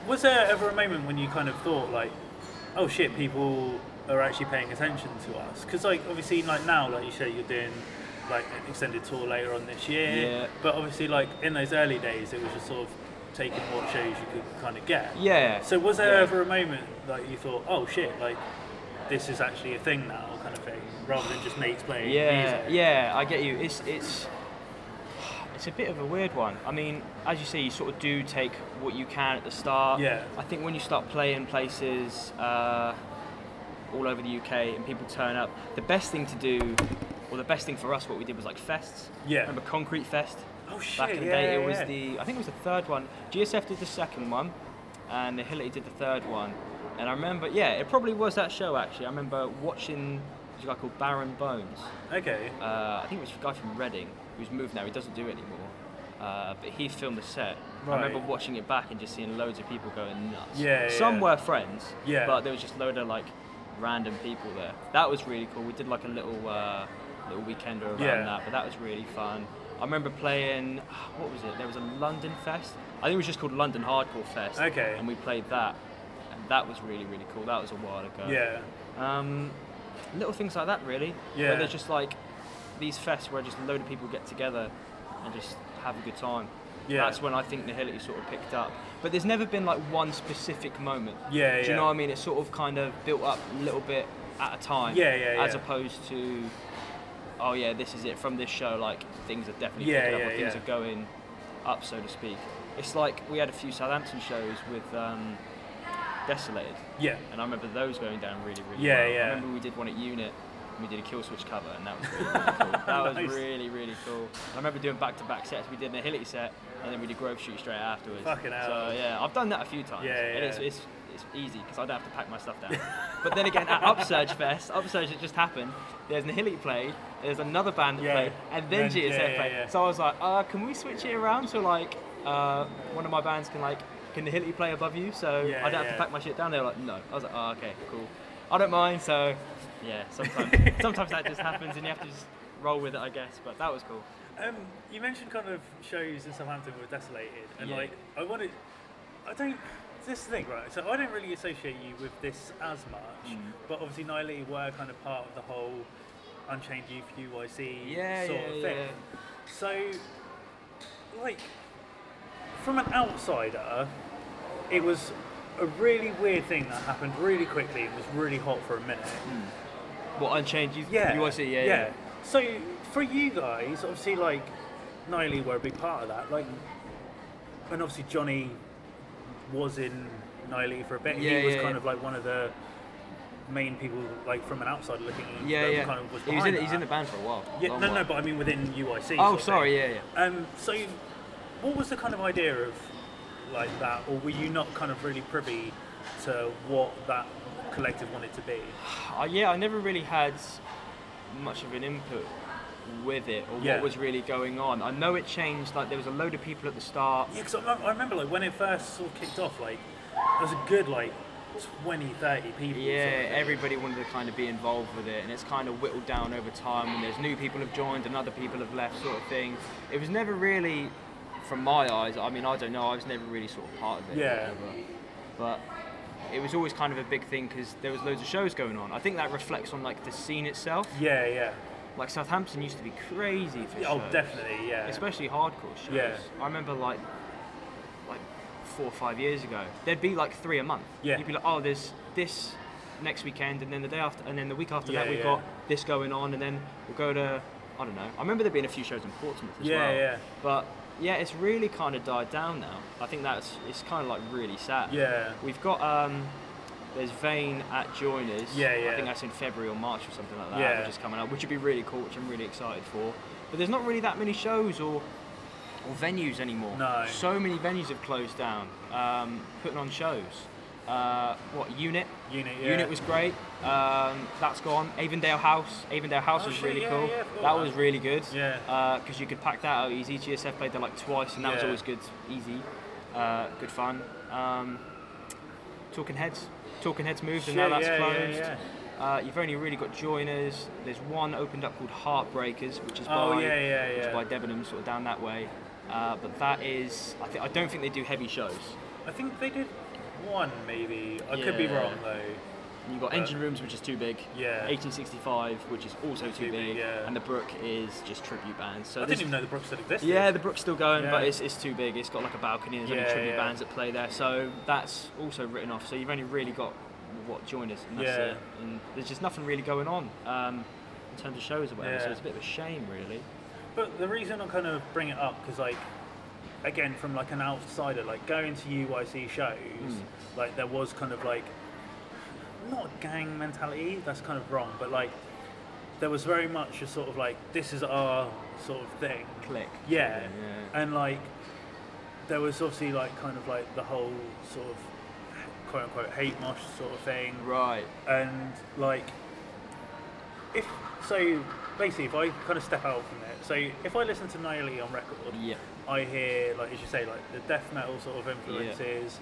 was there ever a moment when you kind of thought like, oh shit, people are actually paying attention to us? Because like obviously like now, like you say, you're doing like an extended tour later on this year. Yeah. But obviously like in those early days, it was just sort of taking what shows you could kind of get. Yeah. So was there Yeah. ever a moment that you thought, oh shit, like this is actually a thing now, kind of thing, rather than just mates playing Yeah, music? yeah, I get you. It's it's it's a bit of a weird one. I mean, as you say, you sort of do take what you can at the start. Yeah. I think when you start playing places uh, all over the UK and people turn up, the best thing to do, or the best thing for us, what we did was like fests. Yeah. Remember Concrete Fest? Oh shit! Back in the yeah, day, yeah, it was yeah. the I think it was the third one. GSF did the second one, and the Hillary did the third one. And I remember, yeah, it probably was that show actually. I remember watching this guy called Baron Bones. Okay. Uh, I think it was a guy from Reading who's moved now. He doesn't do it anymore. Uh, but he filmed the set. Right. I remember watching it back and just seeing loads of people going nuts. Yeah, Some yeah. were friends. Yeah. But there was just load of like random people there. That was really cool. We did like a little uh, little weekender around Yeah. that, but that was really fun. I remember playing. What was it? There was a London Fest. I think it was just called London Hardcore Fest. Okay. And we played that, and that was really really cool. That was a while ago. Yeah. Um, little things like that, really. Yeah. Where there's just like these fests where just a load of people get together and just have a good time. Yeah. That's when I think Nihility sort of picked up. But there's never been like one specific moment. Yeah, Do you yeah. know what I mean? It's sort of kind of built up a little bit at a time. Yeah, yeah, As yeah. opposed to, oh yeah, this is it from this show. Like things are definitely Yeah, picking up, or things yeah. are going up, so to speak. It's like we had a few Southampton shows with um, Desolated, Yeah. and I remember those going down really, really Yeah, well. yeah. I remember we did one at Unit. and We did a Killswitch cover, and that was really, really cool. *laughs* That was really, really cool. I remember doing back-to-back sets. We did a Nihility set, and then we did Grove Street straight afterwards. Fucking hell. So yeah, I've done that a few times. Yeah, And yeah. it's, it's, it's easy because I don't have to pack my stuff down. *laughs* but then again, at Upsurge Fest, Upsurge it just happened. There's Nihility played, there's another band that Yeah. played, and then Then- GSF yeah, played. yeah. So I was like, uh, can we switch it around so like uh, one of my bands can like can Nihility play above you so I don't have to pack my shit down? They were like, no. I was like, oh, okay, cool. I don't mind. So yeah, sometimes *laughs* sometimes that just happens and you have to just roll with it, I guess. But that was cool. Um, you mentioned kind of shows in Southampton were desolated, and like I wanted, I don't. This thing, right? So I don't really associate you with this as much, Mm. but obviously Nihility were kind of part of the whole Unchained Youth UYC Yeah, sort yeah, of yeah. thing. So, like, from an outsider, it was a really weird thing that happened really quickly. It was really hot for a minute. Hmm. What Unchained you? Yeah. To see? Yeah, yeah. So for you guys, obviously, like Niley were a big part of that. Like, and obviously Johnny was in Niley for a bit. Yeah, he was yeah, kind yeah. of like one of the main people, like from an outside looking in. Yeah, yeah. Kind of was he was in. He's in the band for a while. Yeah, no, no, but I mean within UYC. Oh, sorry. thing. Yeah, yeah. Um, so what was the kind of idea of like that, or were you not kind of really privy to what that collective wanted to be? *sighs* Uh, yeah, I never really had much of an input with it or Yeah. what was really going on. I know it changed. Like there was a load of people at the start. Yeah, because I, I remember like when it first sort of kicked off, like there was a good like 20, 30 people. Yeah, sort of everybody wanted to kind of be involved with it, and it's kind of whittled down over time. And there's new people have joined, and other people have left, sort of thing. It was never really, from my eyes. I mean, I don't know. I was never really sort of part of it. Yeah. But it was always kind of a big thing because there was loads of shows going on. I think that reflects on like the scene itself. Yeah, yeah. Like Southampton used to be crazy for Oh, shows. definitely, yeah. especially hardcore shows. Yeah. I remember like four or five years ago, there'd be like three a month. Yeah. You'd be like, oh, there's this next weekend, and then the day after, and then the week after Yeah, that we've yeah. got this going on, and then we'll go to I don't know. I remember there being a few shows in Portsmouth as Yeah, well. yeah. yeah. But yeah, it's really kind of died down now. I think that's it's kind of like really sad. Yeah. We've got um. There's Vein at Joiners. Yeah, yeah. I think that's in February or March or something like that, Yeah. which is coming up, which would be really cool, which I'm really excited for. But there's not really that many shows or or venues anymore. No. So many venues have closed down, um, putting on shows. Uh, what Unit? Unit, yeah. Unit was great. Um, that's gone. Avondale House. Avondale House Oh, was shit, really yeah, cool. yeah, that that. was really good. Yeah. Because you could pack that out easy. GSF played there like twice, and that was always good, easy, uh, good fun. Um, Talking Heads. Talking Heads moved, and now that's yeah, yeah, closed. yeah. Uh, you've only really got joiners. There's one opened up called Heartbreakers, which is Oh, by yeah, yeah, which is by Debenham, sort of down that way. Uh, but that is, I think, I don't think they do heavy shows. I think they did one maybe. I could be wrong though. And you've got Engine Rooms, which is too big. Yeah. 1865, which is also too, Too big, big. yeah. And the Brook is just tribute bands. So I didn't even know the Brook still existed. Yeah, the Brook's still going, but it's, it's too big. It's got like a balcony and there's Yeah, only tribute yeah. bands that play there. So that's also written off. So you've only really got what joiners, and that's Yeah. it. And there's just nothing really going on um, in terms of shows or whatever. So it's a bit of a shame, really. But the reason I kind of bring it up because like again from like an outsider like going to UYC shows Mm. like there was kind of like not gang mentality that's kind of wrong but like there was very much a sort of like this is our sort of thing Click. yeah Yeah. and like there was obviously like kind of like the whole sort of quote unquote hate mosh sort of thing Right. and like if so basically if I kind of step out from so if I listen to Niley on record Yeah. I hear like as you say like the death metal sort of influences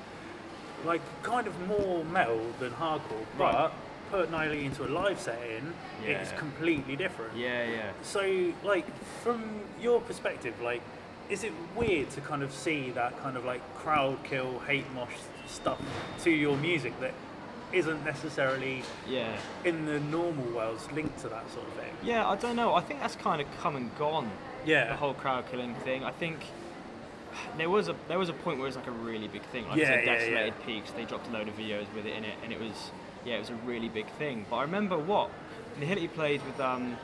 like kind of more metal than hardcore but Right. put Niley into a live setting it's completely different Yeah, yeah. so like from your perspective like is it weird to kind of see that kind of like crowd kill hate mosh stuff to your music that isn't necessarily Yeah. in the normal worlds linked to that sort of thing. Yeah, I don't know. I think that's kind of come and gone. Yeah. The whole crowd killing thing. I think there was a there was a point where it was like a really big thing. Like Yeah, yeah, yeah. Peaks. They dropped a load of videos with it in it, and it was yeah, it was a really big thing. But I remember what Nihility played with um,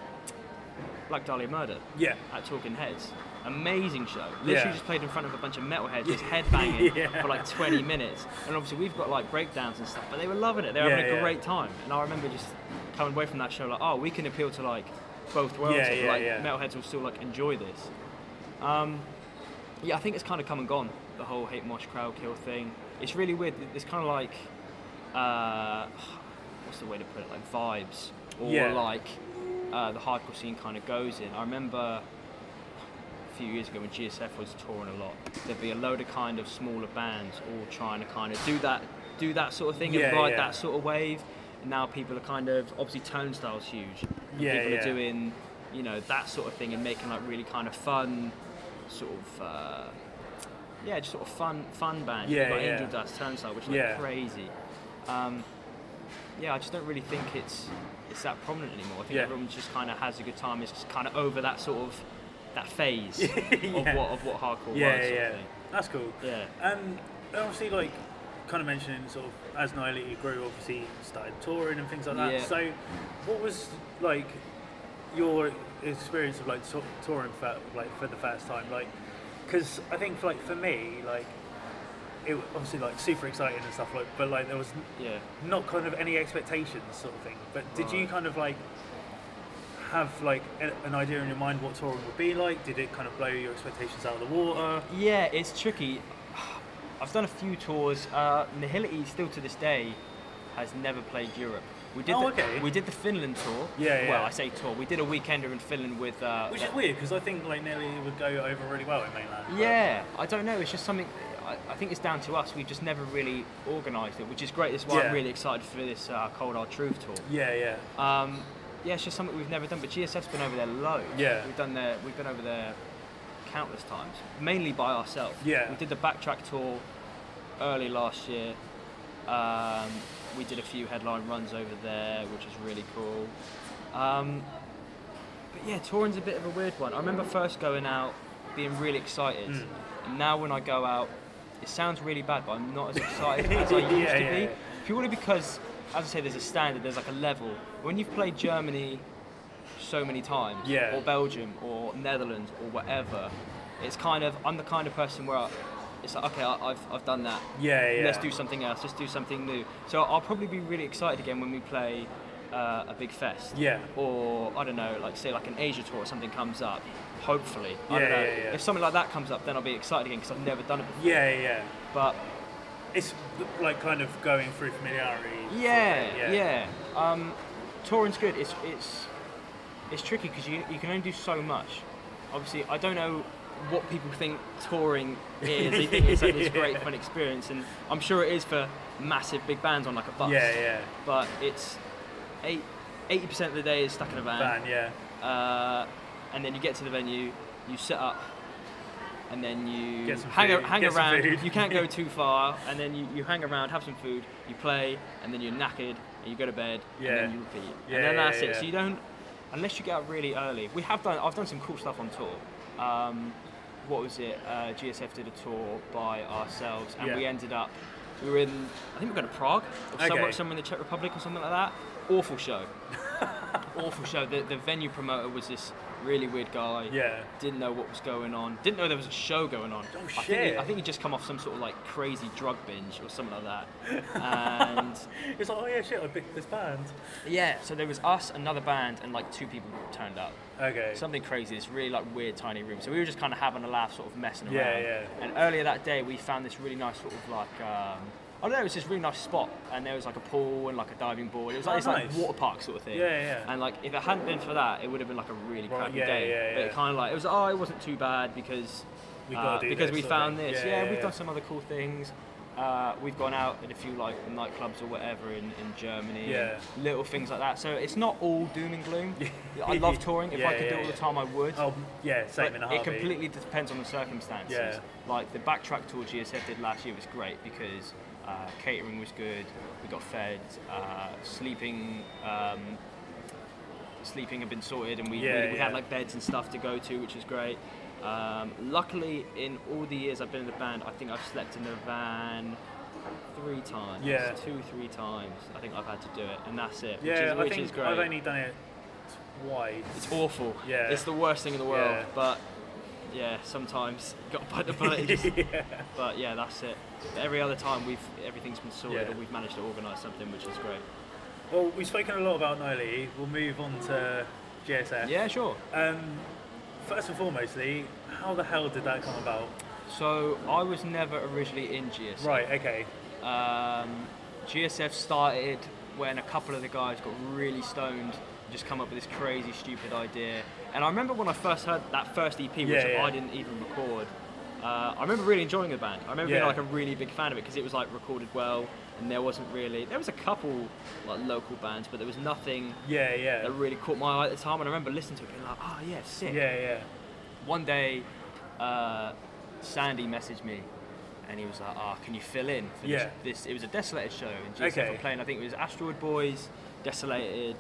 Black Dahlia Murder Yeah. at Talking Heads. Amazing show. Literally Yeah. just played in front of a bunch of metalheads, just *laughs* headbanging Yeah. for like 20 minutes. And obviously we've got like breakdowns and stuff, but they were loving it. They were having Yeah, a yeah. great time. And I remember just coming away from that show like, oh, we can appeal to like both worlds. Yeah, yeah, like metalheads will still like enjoy this. Um, yeah, I think it's kind of come and gone. The whole hate mosh crowd kill thing. It's really weird. It's kind of like, uh, what's the way to put it? Like vibes, or like uh, the hardcore scene kind of goes in. I remember a few years ago when GSF was touring a lot, there'd be a load of kind of smaller bands all trying to kind of do that, do that sort of thing Yeah, and ride yeah. that sort of wave. And now people are kind of obviously Turnstile's huge. And Yeah, people yeah. are doing, you know, that sort of thing and making like really kind of fun, sort of. Uh, yeah, just sort of fun, fun band. Yeah, yeah. Angel Dust, Turnstile, which is like crazy. Um, yeah, I just don't really think it's it's that prominent anymore. I think Yeah. everyone just kind of has a good time. It's just kind of over that sort of that phase *laughs* Yeah. of what of what hardcore Yeah, was. Sort yeah. That's cool. Yeah. And obviously, like, kind of mentioning sort of as Nihility grew, obviously started touring and things like that. Yeah. So, what was like your experience of like touring for like for the first time? Like, because I think for, like for me, like, it was obviously like super exciting and stuff like, but like there was Yeah. not kind of any expectations sort of thing. But did you kind of like have like an idea in your mind what touring would be like? Did it kind of blow your expectations out of the water? Yeah, it's tricky. *sighs* I've done a few tours. Uh, Nihility still to this day has never played Europe. We did Oh, the, okay. we did the Finland tour. Yeah, yeah. Well, I say tour. We did a weekender in Finland with. Uh, Which is weird because I think like Niley would go over really well in mainland. but- Yeah, I don't know. It's just something. I, I think it's down to us. We've just never really organised it, which is great. That's why Yeah. I'm really excited for this uh, Cold Hard Truth tour. Yeah, yeah. Um, yeah, it's just something we've never done. But GSF's been over there loads. Yeah. we've done there. We've been over there countless times, mainly by ourselves. Yeah. we did the backtrack tour early last year. Um, we did a few headline runs over there, which is really cool. Um, but yeah, touring's a bit of a weird one. I remember first going out, being really excited, Mm. and now when I go out, it sounds really bad, but I'm not as *laughs* excited as I used Yeah, to yeah, be. yeah. Purely because, as I say, there's a standard, there's like a level. When you've played Germany so many times, Yeah. or Belgium, or Netherlands, or whatever, it's kind of I'm the kind of person where I, it's like okay, I, I've I've done that. Yeah, yeah. Let's do something else. Let's do something new. So I'll probably be really excited again when we play uh, a big fest. Yeah. Or I don't know, like say like an Asia tour or something comes up. Hopefully, I don't know. yeah, yeah. If something like that comes up, then I'll be excited again because I've never done it before. Yeah, yeah. But It's like kind of going through familiarity. sort of yeah, thing, yeah. Um, touring's good. It's it's it's tricky because you you can only do so much. Obviously, I don't know what people think touring *laughs* is. They think it's like this great fun experience, and I'm sure it is for massive big bands on like a bus. Yeah, yeah. But it's eight. 80% of the day is stuck in a van, Van, yeah. Uh, and then you get to the venue, you set up, and then you hang, a- food, hang around. You can't go *laughs* too far, and then you, you hang around, have some food, you play, and then you're knackered, and you go to bed, yeah. and then you repeat. Yeah, and then yeah, that's it. So you don't, unless you get up really early. We have done. I've done some cool stuff on tour. Um, what was it? Uh, GSF did a tour by ourselves, and Yeah. we ended up. We were in. I think we were going to Prague, or somewhere, somewhere in the Czech Republic, or something like that. Awful show. *laughs* Awful show. The, the venue promoter was this really weird guy. Yeah. Didn't know what was going on. Didn't know there was a show going on. Oh, I think, shit. he, I think he'd just come off some sort of like crazy drug binge or something like that. And *laughs* It's like, oh yeah, shit, I picked this band. yeah, so there was us, another band, and like two people turned up. Okay. Something crazy. This really like weird tiny room. So we were just kind of having a laugh, sort of messing around. Yeah, yeah. And earlier that day, we found this really nice sort of like. Um, I don't know, it was this really nice spot, and there was like a pool and like a diving board. It was like Oh, this nice. like water park sort of thing. Yeah, yeah. And like, if it hadn't been for that, it would have been like a really Right, crappy yeah, day. yeah, But yeah. it kind of like it was. Oh, it wasn't too bad because We uh, because this we found this. Yeah, Yeah, yeah, we've yeah. done some other cool things. Uh, we've gone out at a few like nightclubs or whatever in, in Germany. Yeah. Little things like that. So it's not all doom and gloom. I love touring. If Yeah, I could do it all the time, I would. Oh, yeah, same But in a it completely depends on the circumstances. Yeah. Like the backtrack tour GSF did last year was great because uh, catering was good. We got fed. Uh, sleeping, um, sleeping had been sorted, and we, we, Yeah, we yeah. had like beds and stuff to go to, which was great. Um, luckily, in all the years I've been in the band, I think I've slept in the van three times. Yeah. Two, three times. I think I've had to do it, and that's it. Yeah, which is, I which think is great. I've only done it twice. It's awful. Yeah. It's the worst thing in the world. Yeah. But yeah, sometimes *laughs* got bite the bullet. *laughs* yeah. But yeah, that's it. Every other time we've everything's been sorted Yeah. or we've managed to organise something, which is great. Well, we've spoken a lot about Nile. We'll move on to GSF. Yeah, sure. Um, first and foremostly, how the hell did that come about? So I was never originally in GSF. Right. Okay. Um, GSF started when a couple of the guys got really stoned, just come up with this crazy, stupid idea. And I remember when I first heard that first EP, which Yeah, yeah. I didn't even record. Uh, I remember really enjoying the band. I remember being like a really big fan of it because it was like recorded well, and there wasn't really there was a couple like local bands, but there was nothing Yeah. Yeah. that really caught my eye at the time. And I remember listening to it, being like, oh yeah, sick. Yeah. Yeah. One day, uh, Sandy messaged me, and he was like, "Ah, can you fill in for Yeah. this, this?" It was a Desolated show, and GSF Okay. playing. I think it was Asteroid Boys, Desolated,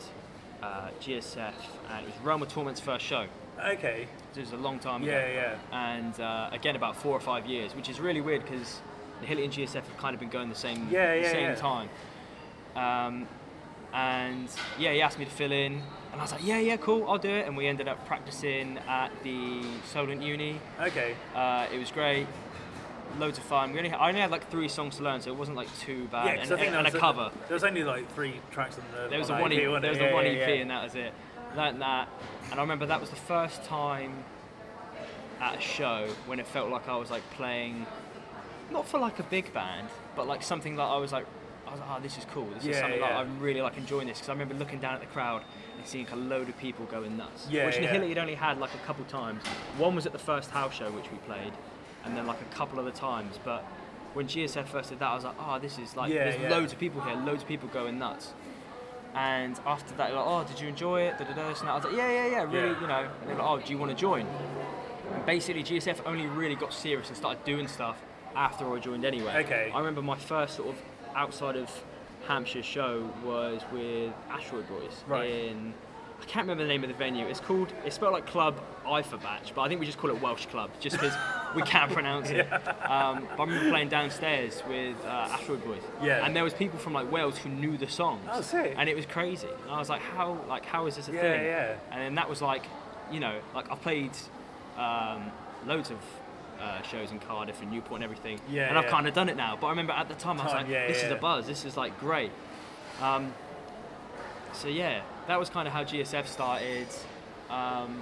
uh, GSF, and it was Realm of Torment's first show. Okay. It was a long time Yeah. ago, Yeah. and uh, again about four or five years, which is really weird because the Hilly and GSF have kind of been going the same Yeah, the yeah, same yeah. time. Um, and yeah, he asked me to fill in, and I was like, yeah, yeah, cool, I'll do it. And we ended up practicing at the Solent Uni. Okay. Uh, it was great, loads of fun. We only I only had like three songs to learn, so it wasn't like too bad. Yeah, and, I think and, there and a was cover. There was only like three tracks on the. There was on a one EP, there was a one yeah, EP, yeah, yeah. and that was it. Learned that, and I remember that was the first time at a show when it felt like I was like playing, not for like a big band, but like something that I was like, I was like, oh, this is cool. This is something yeah. that I'm really like enjoying this because I remember looking down at the crowd and seeing a load of people going nuts. Yeah, which yeah. Nihility had only had like a couple times. One was at the first house show which we played, and then like a couple other times, but. When GSF first did that, I was like, "Oh, this is like Yeah, there's yeah. loads of people here, loads of people going nuts." And after that, like, oh, did you enjoy it? Da, da, da, and. I was like, yeah, yeah, yeah, really, Yeah. you know. And they're like, oh, do you want to join? And basically, GSF only really got serious and started doing stuff after I joined anyway. Okay. I remember my first sort of outside of Hampshire show was with Asteroid Boys Right. in. I can't remember the name of the venue. It's called. It's spelled like Club Batch, but I think we just call it Welsh Club, just because we can't pronounce it. *laughs* Um, but I remember playing downstairs with uh, Asteroid Boys, Yeah. and there was people from like Wales who knew the songs. Oh, sick. And it was crazy. And I was like, how like how is this a Yeah, thing? yeah. And then that was like, you know, like I played um, loads of uh, shows in Cardiff and Newport and everything. Yeah, and I've yeah. kind of done it now. But I remember at the time I was Time, like, yeah, this is yeah. a buzz. This is like great. Um, so yeah, that was kind of how GSF started. Um,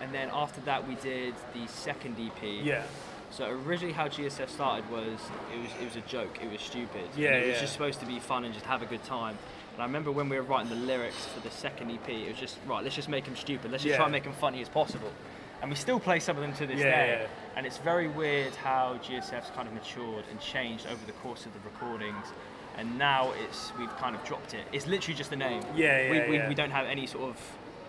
and then after that, we did the second EP. Yeah. So originally, how GSF started was it was it was a joke. It was stupid. Yeah, And it was yeah. just supposed to be fun and just have a good time. And I remember when we were writing the lyrics for the second EP, it was just right. Let's just make them stupid. Let's just Yeah. try and make them funny as possible. And we still play some of them to this Yeah, day. yeah. And it's very weird how GSF's kind of matured and changed over the course of the recordings. And now it's we've kind of dropped it. It's literally just a name. Yeah, we, yeah, we, yeah. we don't have any sort of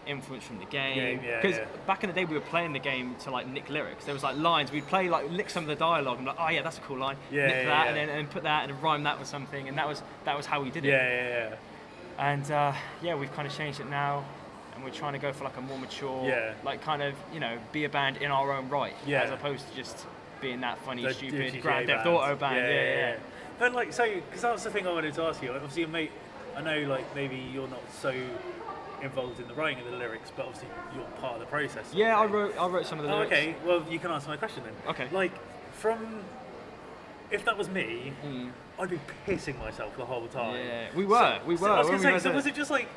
influence from the game Game, yeah, because yeah. back in the day we were playing the game to like nick lyrics there was like lines we'd play like lick some of the dialogue and like oh yeah that's a cool line Yeah, nick yeah, that yeah. and then and put that and rhyme that with something and that was that was how we did it Yeah, yeah, yeah. and uh, yeah we've kind of changed it now and we're trying to go for like a more mature Yeah. like kind of you know be a band in our own right Yeah. as opposed to just being that funny The stupid grand theft auto band yeah yeah, But like, so because that was the thing I wanted to ask you. Obviously, you mate, I know like maybe you're not so involved in the writing of the lyrics, but obviously you're part of the process. yeah I wrote I wrote some of the Oh, lyrics okay. Well, you can answer my question then. Okay. Like, from if that was me, Mm. I'd be pissing myself the whole time. Yeah, we were, we so were I was gonna say, were so was it. it just like,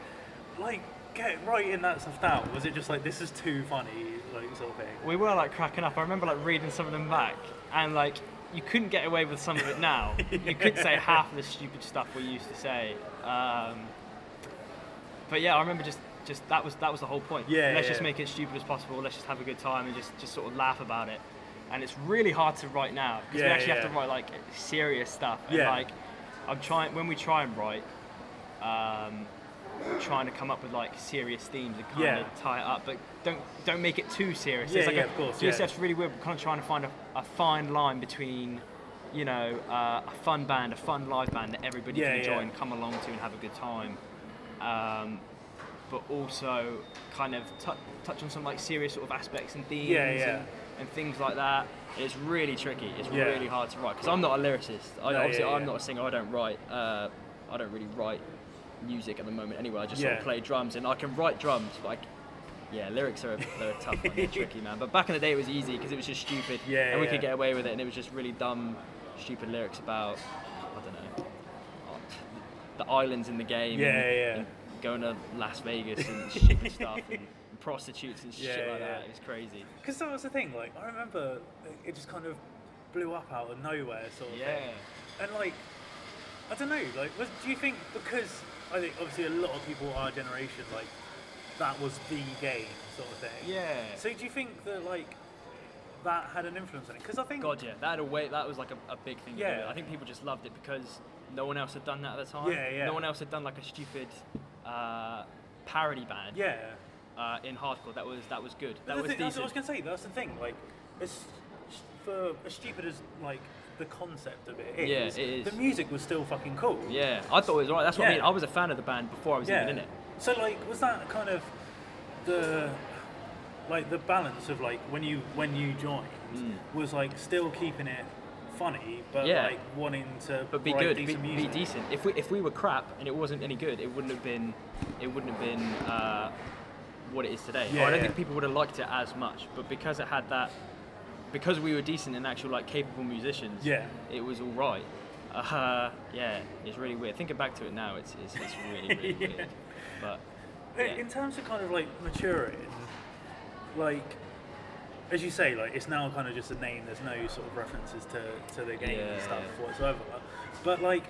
like get writing that stuff down? Was it just like this is too funny, like sort of thing? we were like cracking up. I remember like reading some of them back, and like you couldn't get away with some of it now. *laughs* You couldn't say half of the stupid stuff we used to say. Um, but yeah, I remember just just that was that was the whole point. Yeah, Let's yeah. just make it stupid as possible. Let's just have a good time and just just sort of laugh about it. and it's really hard to write now because we Yeah, actually have to write like serious stuff. And Yeah. like I'm trying when we try and write, um, trying to come up with like serious themes and kind Yeah. of tie it up, but don't don't make it too serious. Yeah, it's like yeah, a, of course, yeah. GSF's really weird. We're kind of trying to find a, a fine line between. You know, uh, a fun band, a fun live band that everybody Yeah, can enjoy yeah. and come along to and have a good time. Um, but also kind of tou touch on some like serious sort of aspects and themes Yeah, yeah. And, and things like that. It's really tricky. It's Yeah. really hard to write because I'm not a lyricist. I, No, obviously, yeah, I'm not a singer. I don't write. Uh, I don't really write music at the moment. Anyway, I just sort Yeah. of play drums and I can write drums, c- yeah, lyrics are they're a tough one. They're *laughs* tricky, man. But back in the day, it was easy because it was just stupid, Yeah, and we yeah. could get away with it, and it was just really dumb, stupid lyrics about I don't know the islands in the game. Yeah, and, yeah. and going to Las Vegas and *laughs* stupid stuff and, prostitutes and Yeah, shit like yeah. that. It was crazy. Because that was the thing. Like I remember, it just kind of blew up out of nowhere, sort of Yeah. thing. And like, I don't know. Like, was, do you think because I think obviously a lot of people our generation like that was the game sort of thing. Yeah. So do you think that like that had an influence on it? Because I think God, yeah, that had a way. That was like a, a big thing. To Yeah. do. I think people just loved it because no one else had done that at the time. Yeah, yeah. No one else had done like a stupid uh, parody band. yeah. Uh, in hardcore, that was that was good. But That was thing, that's what I was gonna say. That's the thing. Like, it's for as stupid as like the concept of it is. Yeah, it is. The music was still fucking cool. Yeah, I thought it was right. That's what I mean. I was a fan of the band before I was Yeah. even in it. So like, was that kind of the like the balance of like when you when you joined was like still keeping it funny, but Mm. Yeah. like wanting to But be good, be, decent be music. decent. If we if we were crap and it wasn't any good, it wouldn't have been it wouldn't have been uh, what it is today. Yeah, I don't yeah. think people would have liked it as much. But because it had that, because we were decent and actual like capable musicians, Yeah. it was all right. Uh, yeah, it's really weird. Thinking back to it now, it's it's, it's really really *laughs* Yeah. weird. But In- yeah. In terms of kind of like maturing, like as you say, like it's now kind of just a name. There's no sort of references to, to the game and Yeah. stuff whatsoever. But like,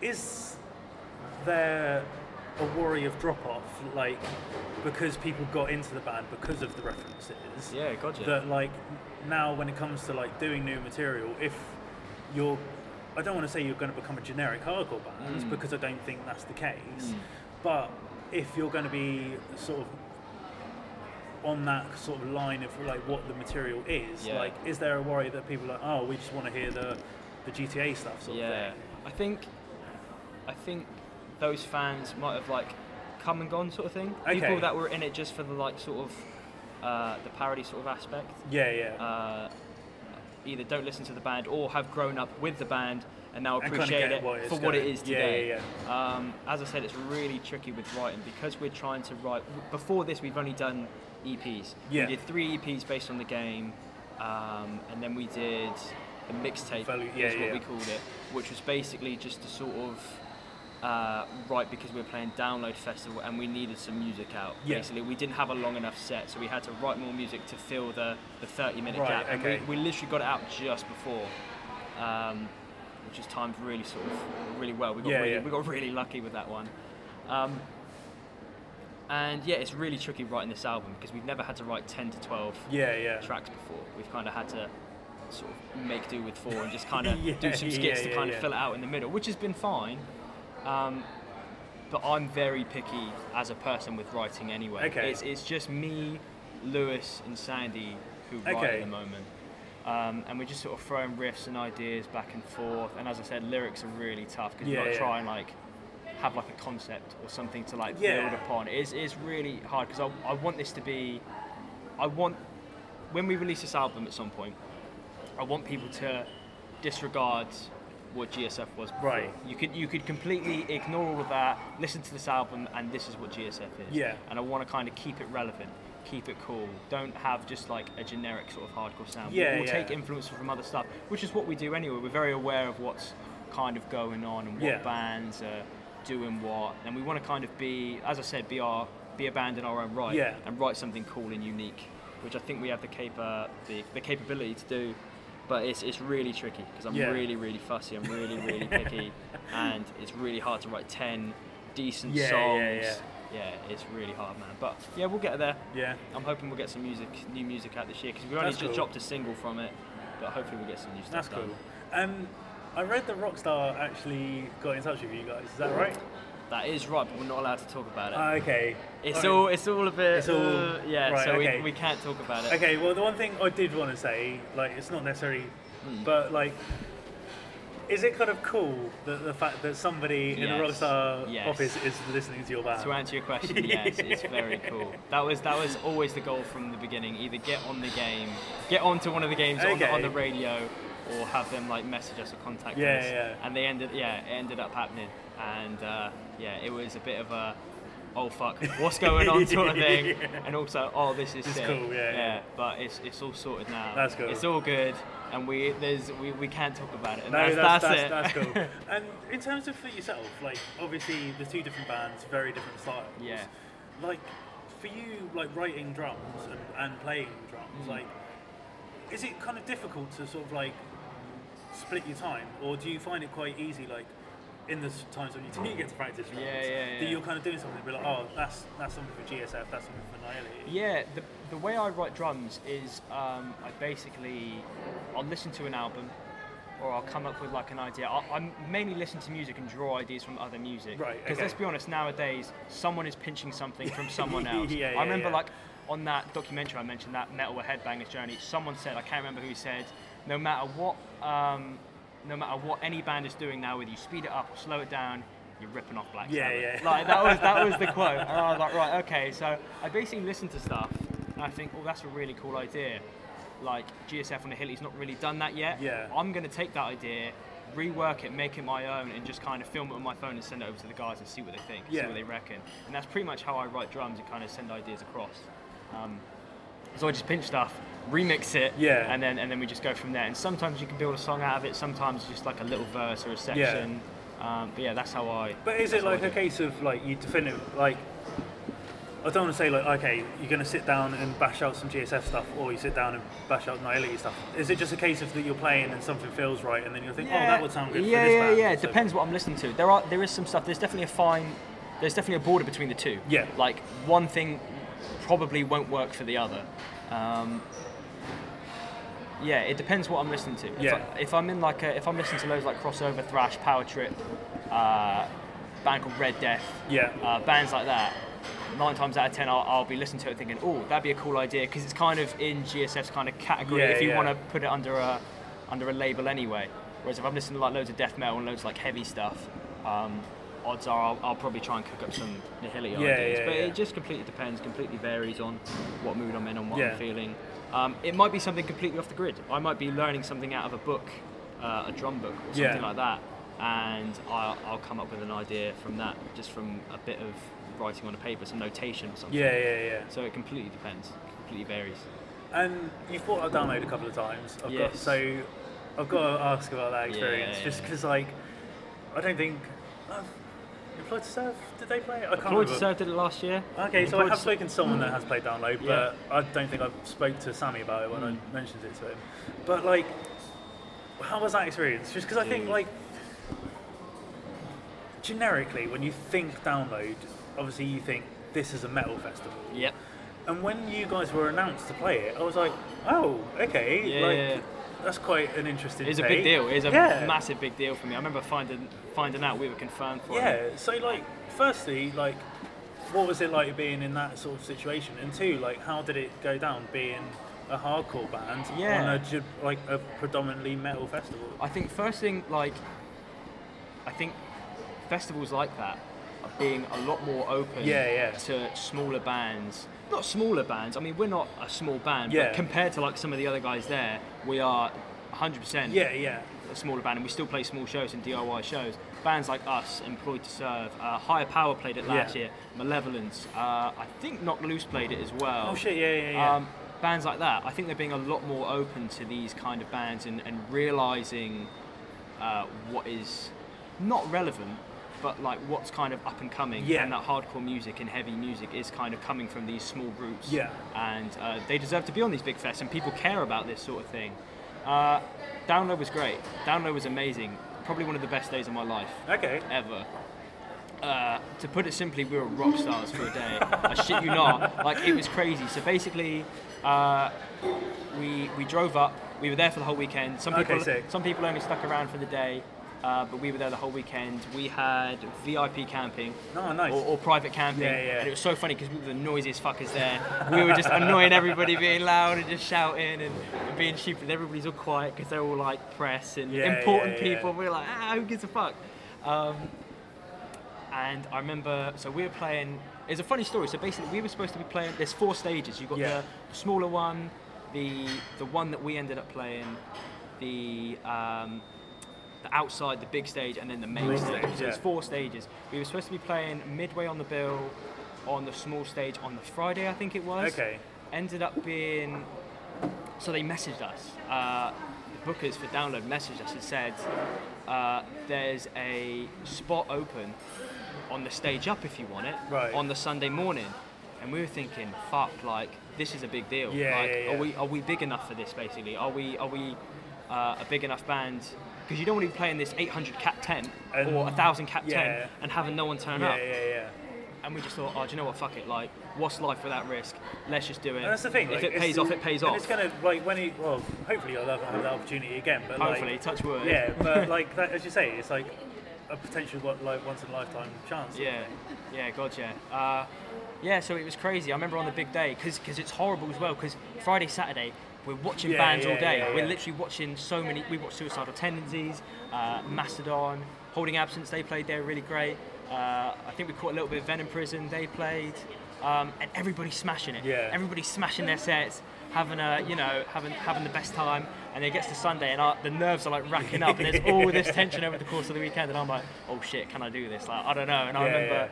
is there a worry of drop off, like because people got into the band because of the references? yeah, gotcha. That like now when it comes to like doing new material, if you're I don't want to say you're going to become a generic hardcore band Mm. because I don't think that's the case. But if you're going to be sort of on that sort of line of like what the material is, Yeah. like is there a worry that people are like, oh, we just want to hear the the GTA stuff sort yeah, of thing? I think I think those fans might have like come and gone sort of thing. Okay. People that were in it just for the like sort of uh, the parody sort of aspect. Yeah, yeah. Uh, either don't listen to the band or have grown up with the band and now appreciate get it what for what it is is yeah, today. yeah, Um, as I said, it's really tricky with writing because we're trying to write. Before this, we've only done EPs. Yeah. We did three EPs based on the game, um, and then we did a mixtape, Value- is yeah, what yeah. we called it, which was basically just a sort of uh, write because we were playing Download Festival and we needed some music out. Yeah. Basically, we didn't have a long enough set, so we had to write more music to fill the, the 30 minute Right, gap. And we, we literally got it out just before. Um, which is timed really sort of really well. We got Yeah, really, yeah. we got really lucky with that one. Um, and yeah, it's really tricky writing this album because we've never had to write 10 to 12 yeah, yeah. tracks before. We've kind of had to sort of make do with four and just kind of Yeah, do some skits to kind of fill it out in the middle, which has been fine. Um, but I'm very picky as a person with writing anyway. Okay. It's, it's just me, Lewis, and Sandy who write Okay. at the moment. Um, and we're just sort of throwing riffs and ideas back and forth. And as I said, lyrics are really tough because Yeah, you've got to yeah. try and like have like a concept or something to like Yeah. build upon. It is, it's really hard because I, I want this to be, I want, when we release this album at some point, I want people to disregard what GSF was before. Right. You could you could completely ignore all of that, listen to this album, and this is what GSF is. Yeah. And I want to kind of keep it relevant, keep it cool. Don't have just like a generic sort of hardcore sound. Yeah, We'll yeah. take influence from other stuff, which is what we do anyway. We're very aware of what's kind of going on and what Yeah. bands are doing what, and we want to kind of be, as I said, be our be a band in our own right, Yeah. and write something cool and unique, which I think we have the capa the, the capability to do. But it's, it's really tricky because I'm Yeah. really really fussy. I'm really really *laughs* picky, and it's really hard to write ten decent Yeah, songs. yeah, Yeah, it's really hard, man. But yeah, we'll get there. Yeah. I'm hoping we'll get some music, new music out this year because we only That's just dropped a single from it. but hopefully we'll get some new stuff That's cool. Um, I read that Rockstar actually got in touch with you guys. Is that right? That is right, but we're not allowed to talk about it. Ah, okay. it's all it's all a bit It's all- uh, yeah, right, so okay. we, we can't talk about it. Okay. Well, the one thing I did want to say, like, it's not necessarily, Hmm. but like. Is it kind of cool that the fact that somebody in the Yes. Rockstar Yes. office is listening to your band? To answer your question, *laughs* yes, it's very cool. That was that was always the goal from the beginning. Either get on the game, get onto one of the games on, the, on the radio, or have them like message us or contact Yeah, us. yeah. And they ended, yeah, it ended up happening. And uh, yeah, it was a bit of a, oh fuck, what's going on sort of thing. *laughs* Yeah. And also, oh, this is sick. cool, yeah, yeah. But it's it's all sorted now. That's cool. It's all good, and we there's we, we can't talk about it. And No, that's, that's, it. that's, cool. *laughs* and in terms of for yourself, like obviously the two different bands, very different styles. Yeah. Like for you, like writing drums and, and playing drums, Mm. like is it kind of difficult to sort of like split your time, or do you find it quite easy, like? In the times when you do get to practice drums, Yeah, yeah, that yeah. you're kind of doing something, be like, oh, that's that's something for GSF, that's something for Nihility. Yeah, the, the way I write drums is um, I basically I'll listen to an album or I'll come up with like an idea. I, I mainly listen to music and draw ideas from other music. Right, Because okay. let's be honest, nowadays someone is pinching something from someone *laughs* else. Yeah, yeah, I remember yeah. like on that documentary I mentioned, that Metal Headbangers Journey, someone said I can't remember who said, no matter what. Um, no matter what any band is doing now, whether you speed it up or slow it down, you're ripping off Black Yeah, Sabbath. yeah. Like that was that was the *laughs* quote, and I was like, right, okay. So I basically listen to stuff, and I think, oh, that's a really cool idea. Like GSF on the Hill, he's not really done that yet. Yeah. I'm gonna take that idea, rework it, make it my own, and just kind of film it on my phone and send it over to the guys and see what they think, see Yeah. what they reckon. And that's pretty much how I write drums and kind of send ideas across. Um, so I just pinch stuff, remix it, Yeah. and then and then we just go from there. And sometimes you can build a song out of it. Sometimes just like a little verse or a section. Um, but yeah, that's how I. But is it like a case of like you definitive like? I don't want to say like okay, you're going to sit down and bash out some GSF stuff, or you sit down and bash out Nihility stuff. Is it just a case of that you're playing and something feels right, and then you'll think, oh, that would sound good yeah, for this yeah, band. yeah. It So- depends what I'm listening to. There are there is some stuff. There's definitely a fine. There's definitely a border between the two. Yeah. Like one thing probably won't work for the other. Um, yeah, it depends what I'm listening to. If, Yeah. I, if I'm in like a, if I'm listening to loads like crossover, thrash, power trip, uh, band called Red Death, Yeah. uh, bands like that. Nine times out of ten, I'll, I'll be listening to it thinking, "Oh, that'd be a cool idea," because it's kind of in GSF's kind of category. Yeah, if you yeah. want to put it under a under a label anyway. Whereas if I'm listening to like loads of death metal and loads of like heavy stuff, um, odds are I'll, I'll probably try and cook up some nihility Yeah, ideas. yeah, but yeah. it just completely depends, completely varies on what mood I'm in and what. I'm feeling. Um, it might be something completely off the grid. I might be learning something out of a book, uh, a drum book or something Yeah. like that, and I'll, I'll come up with an idea from that, just from a bit of writing on a paper, some notation or something. Yeah, yeah, yeah. So it completely depends, completely varies. And you've bought a download a couple of times. I've got, so I've got to ask about that experience, Yeah, just yeah. because like I don't think. Uh, Employed to Serve, did they play it? I can't remember. Serve did it last year. Okay, so I have spoken to someone that has played Download, Yeah. but I don't think I've spoke to Sammy about it when Mm. I mentioned it to him. But like, how was that experience? Just because I think like, generically, when you think Download, obviously you think this is a metal festival. Yep. And when you guys were announced to play it, I was like, oh, okay, Yeah. like that's quite an interesting. It's a big deal. It's a Yeah. massive big deal for me. I remember finding finding out we were confirmed for it. Yeah. So like, firstly, like, what was it like being in that sort of situation? And two, like, how did it go down being a hardcore band Yeah. on a like a predominantly metal festival? I think first thing, like, I think festivals like that are being a lot more open Yeah, yeah. to smaller bands. Not smaller bands. I mean, we're not a small band, Yeah. but compared to like some of the other guys there, we are 100% Yeah, yeah, a smaller band, and we still play small shows and DIY shows. Bands like us, Employed to Serve, uh, Higher Power played it last Yeah. year, Malevolence, uh, I think Knocked Loose played it as well. Oh shit, yeah, yeah, yeah. Um, bands like that, I think they're being a lot more open to these kind of bands and, and realizing uh, what is not relevant, but like what's kind of up and coming. Yeah. And that hardcore music and heavy music is kind of coming from these small groups. Yeah. And uh, they deserve to be on these big fests, and people care about this sort of thing. Uh, Download was great. Download was amazing. Probably one of the best days of my life okay. ever. Uh, to put it simply, we were rock stars for a day. I shit you not. Like it was crazy. So basically, uh, we we drove up we were there for the whole weekend. Some Okay, people, sick. some people only stuck around for the day, uh, but we were there the whole weekend. We had VIP camping. Oh, nice. Or, or private camping, Yeah, yeah. and it was so funny because we were the noisiest fuckers there. we were just annoying everybody, being loud and just shouting and, and being stupid. Everybody's all quiet because they're all like press and Yeah, important yeah, people. We were like, ah, who gives a fuck? Um, and I remember, so we were playing. It's a funny story. So basically, we were supposed to be playing. There's four stages. You've got the smaller one, the the one that we ended up playing, the um, the outside, the big stage, and then the main stage. So there's four stages. We were supposed to be playing midway on the bill, on the small stage on the Friday, I think it was. Okay. Ended up being. So they messaged us. Uh, the bookers for download messaged us and said, uh, "There's a spot open on the stage up if you want it Right. on the Sunday morning." And we were thinking, "Fuck! Like this is a big deal. Yeah, like, yeah, yeah. are we are we big enough for this? Basically, are we are we uh, a big enough band?" Because you don't want to be playing this 800 cap tent And- or 1000 cap yeah. tent and having no one turn Yeah, up. yeah, yeah. And we just thought, oh, do you know what? Fuck it. Like, what's life without risk? Let's just do it. And that's the thing. If like, it pays off, it pays and off. It's gonna like when he well, hopefully you'll have, have that opportunity again. But Hopefully, like, touch wood. yeah, but *laughs* like that, as you say, it's like a potential what like once in a lifetime chance. Yeah, yeah, God, yeah. Uh, yeah, so it was crazy. I remember on the big day, because it's horrible as well, because Friday, Saturday, we're watching Yeah, bands all day. yeah, we're yeah. literally watching so many. We watched Suicidal Tendencies, uh, Mastodon, Holding Absence, they played, they were really great. Uh, I think we caught a little bit of Venom Prison, they played. Um, and everybody's smashing it. Yeah. Everybody's smashing their sets, having a, you know, having having the best time. And then it gets to Sunday, and our, the nerves are like racking up, and there's *laughs* all this tension over the course of the weekend. And I'm like, oh shit, can I do this? Like, I don't know. And I Yeah, remember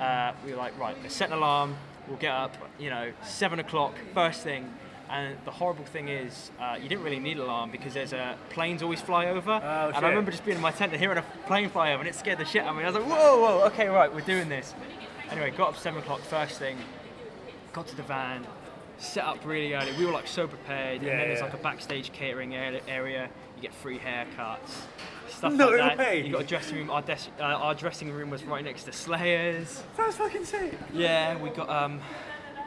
uh, we were like, right, let's set an alarm. We'll get up, you know, seven o'clock, first thing. And the horrible thing is, uh, you didn't really need an alarm because there's a planes always fly over. Oh, and. I remember just being in my tent and hearing a plane fly over, and it scared the shit out of me. I was like, whoa, whoa, okay, right, we're doing this. Anyway, got up seven o'clock, first thing, got to the van, set up really early. We were like so prepared, Yeah, and then there's like a backstage catering area. You get free haircuts, stuff No like that. way. You got a dressing room. Our, des- uh, our dressing room was right next to Slayers. That's fucking sick. Yeah, we got um,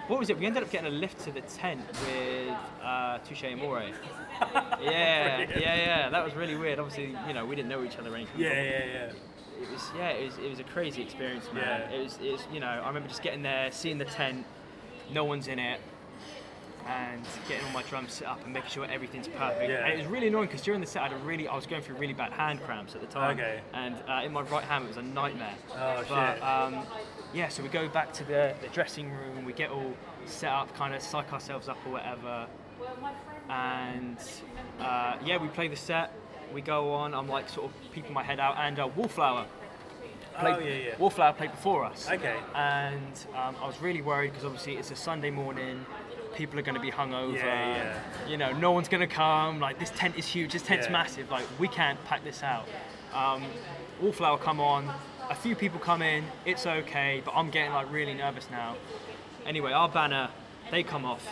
what was it? We ended up getting a lift to the tent with uh, Touché Amoré. *laughs* yeah, yeah, yeah. That was really weird. Obviously, you know, we didn't know each other or anything. Yeah, yeah, yeah. It was yeah, it was it was a crazy experience, man. Yeah. It was it was you know, I remember just getting there, seeing the tent, no one's in it. And getting all my drums set up and making sure everything's perfect. Yeah. And it was really annoying because during the set, I had a really, I was going through really bad hand cramps at the time. Okay. And uh, in my right hand, it was a nightmare. Oh, but, shit. Um, yeah, so we go back to the, the dressing room, we get all set up, kind of psych ourselves up or whatever. And uh, yeah, we play the set, we go on, I'm like sort of peeping my head out, and uh, Wallflower. Played, Oh, yeah, yeah. Wallflower played before us. Okay. And um, I was really worried because obviously it's a Sunday morning, people are going to be hungover. Yeah, yeah. You know, no one's going to come. Like this tent is huge. This tent's Yeah. massive. Like we can't pack this out. Um, Wallflower come on. A few people come in. It's okay, but I'm getting like really nervous now. Anyway, our banner, they come off.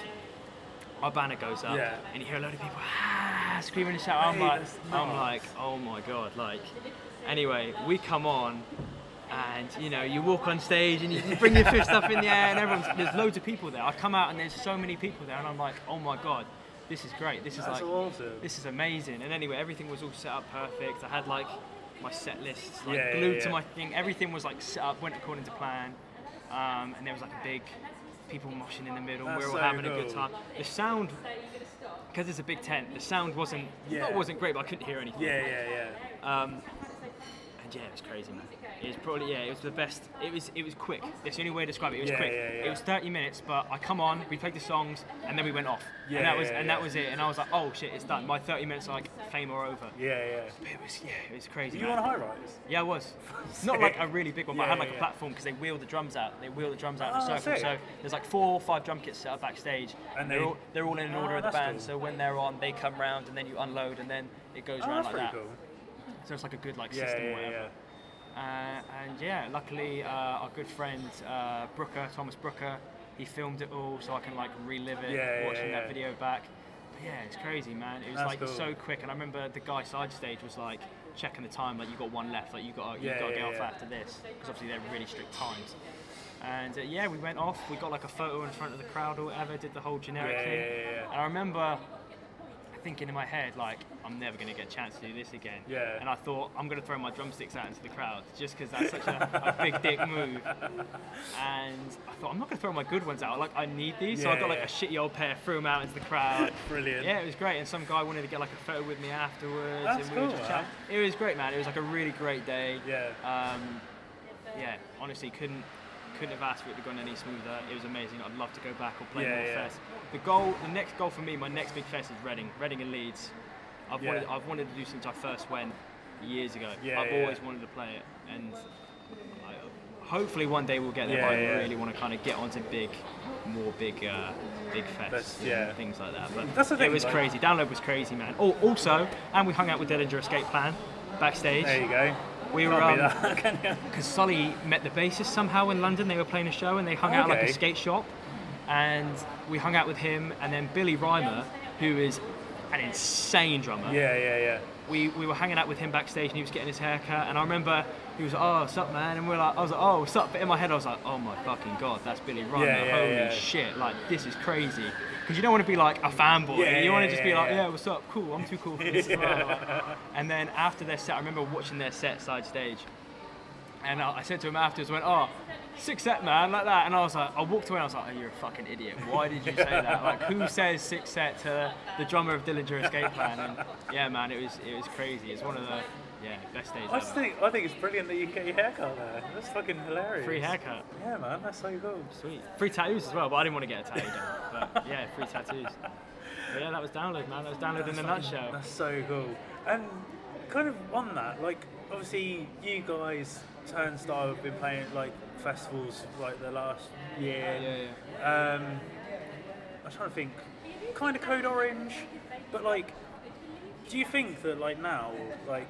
Our banner goes up, Yeah. and you hear a load of people ah, screaming and shouting. I'm like, I'm like, oh my god, like. Anyway, we come on, and you know, you walk on stage and you *laughs* bring your fist up in the air, and everyone's there's loads of people there. I come out and there's so many people there, and I'm like, oh my god, this is great. This is That's like, awesome. this is amazing. And anyway, everything was all set up perfect. I had like my set lists like Yeah, yeah, glued to my thing. Everything was like set up, went according to plan. Um, and there was like a big people moshing in the middle. That's we were all so having a good time. The sound, because it's a big tent, the sound wasn't Yeah. not wasn't great, but I couldn't hear anything. Yeah, yeah, yeah. Um, and yeah, it was crazy, man. It was probably yeah, it was the best. It was it was quick. That's the only way to describe it. It was Yeah, quick. yeah, yeah. It was 30 minutes, but I come on, we played the songs, and then we went off. Yeah, and that was yeah, and yeah. that was it. And I was like, oh shit, it's done. My 30 minutes are like fame or over. Yeah, yeah. But it was yeah, it was crazy. You man. on a high rise? Yeah, I was. *laughs* Not like a really big one, but I Yeah, had like yeah, a yeah. platform because they wheel the drums out. They wheel the drums out in a Oh, circle. sick. So there's like four or five drum kits set up backstage, And they're they- all they're all in an Oh, order of the that's band. cool. So when they're on, they come round and then you unload and then it goes Oh, around that's like pretty that. cool. So it's like a good like Yeah, system or yeah, whatever. yeah. Uh, and yeah, luckily uh, our good friend uh, Brooker, Thomas Brooker, he filmed it all so I can like relive it, Yeah, yeah, watching that video back. But yeah, it's crazy, man. It was That's like cool. so quick, and I remember the guy side stage was like checking the time, like you got one left, like you got you Yeah, got to yeah, get off after this, because obviously they're really strict times. And uh, yeah, we went off. We got like a photo in front of the crowd or whatever. Did the whole generic Yeah, thing. yeah, yeah, yeah. And I remember thinking in my head like I'm never going to get a chance to do this again. Yeah. And I thought I'm going to throw my drumsticks out into the crowd just because that's such a, a big dick move. And I thought I'm not going to throw my good ones out. Like I need these, so I got like yeah. a shitty old pair, threw them out into the crowd. Brilliant. Yeah, it was great. And some guy wanted to get like a photo with me afterwards. That's and we were cool, just man. It was great, man. It was like a really great day. Yeah. Um, yeah, honestly, couldn't couldn't have asked for it to go any smoother. It was amazing. I'd love to go back or play Yeah, more yeah. fest. The goal, the next goal for me, my next big fest is Reading, Reading and Leeds. I've Yeah. wanted, I've wanted to do since I first went years ago. Yeah, I've yeah. always wanted to play it, and I, hopefully one day we'll get there. Yeah, but I really want to kind of get onto big, more big, uh, big fests, Fests, and yeah. things like that. But That's the thing, it was like- crazy. Download was crazy, man. Oh, also, and we hung out with Dillinger Escape Plan backstage. There you go. We were Can't um, because *laughs* *laughs* Sully met the bassist somehow in London. They were playing a show and they hung out like a skate shop, and we hung out with him. And then Billy Rymer, who is an insane drummer. Yeah, yeah, yeah. We, we were hanging out with him backstage and he was getting his hair cut. And I remember he was like, "Oh, what's up, man?" And we're like, "I was like, oh, what's up?" But in my head, I was like, "Oh my fucking god, that's Billy Rymer! Yeah, yeah, Holy yeah. shit! Like this is crazy." Because you don't want to be like a fanboy. Yeah, you want to just be like, yeah. "Yeah, what's up? Cool. I'm too cool for this." *laughs* as well." And then after their set, I remember watching their set side stage. And I I said to him afterwards, I went, oh, six set, man, like that. And I was like, I walked away and I was like, oh, you're a fucking idiot. Why did you say that? *laughs* Like, who says six set to the drummer of Dillinger Escape Plan? And yeah, man, it was it was crazy. It's one of the yeah best days I ever. think I think it's brilliant that you get your haircut there. That's fucking hilarious. Free haircut, Yeah, man, that's so cool. sweet. Free tattoos as well, but I didn't want to get a tattoo done. But yeah, free tattoos. But yeah, that was download, man. That was download in a That's fucking- nutshell. That's so cool. And kind of on that, like obviously you guys Turnstile have been playing like festivals like the last year. Yeah, yeah. Um, I'm trying to think, kind of Code Orange, but like, do you think that like now, like,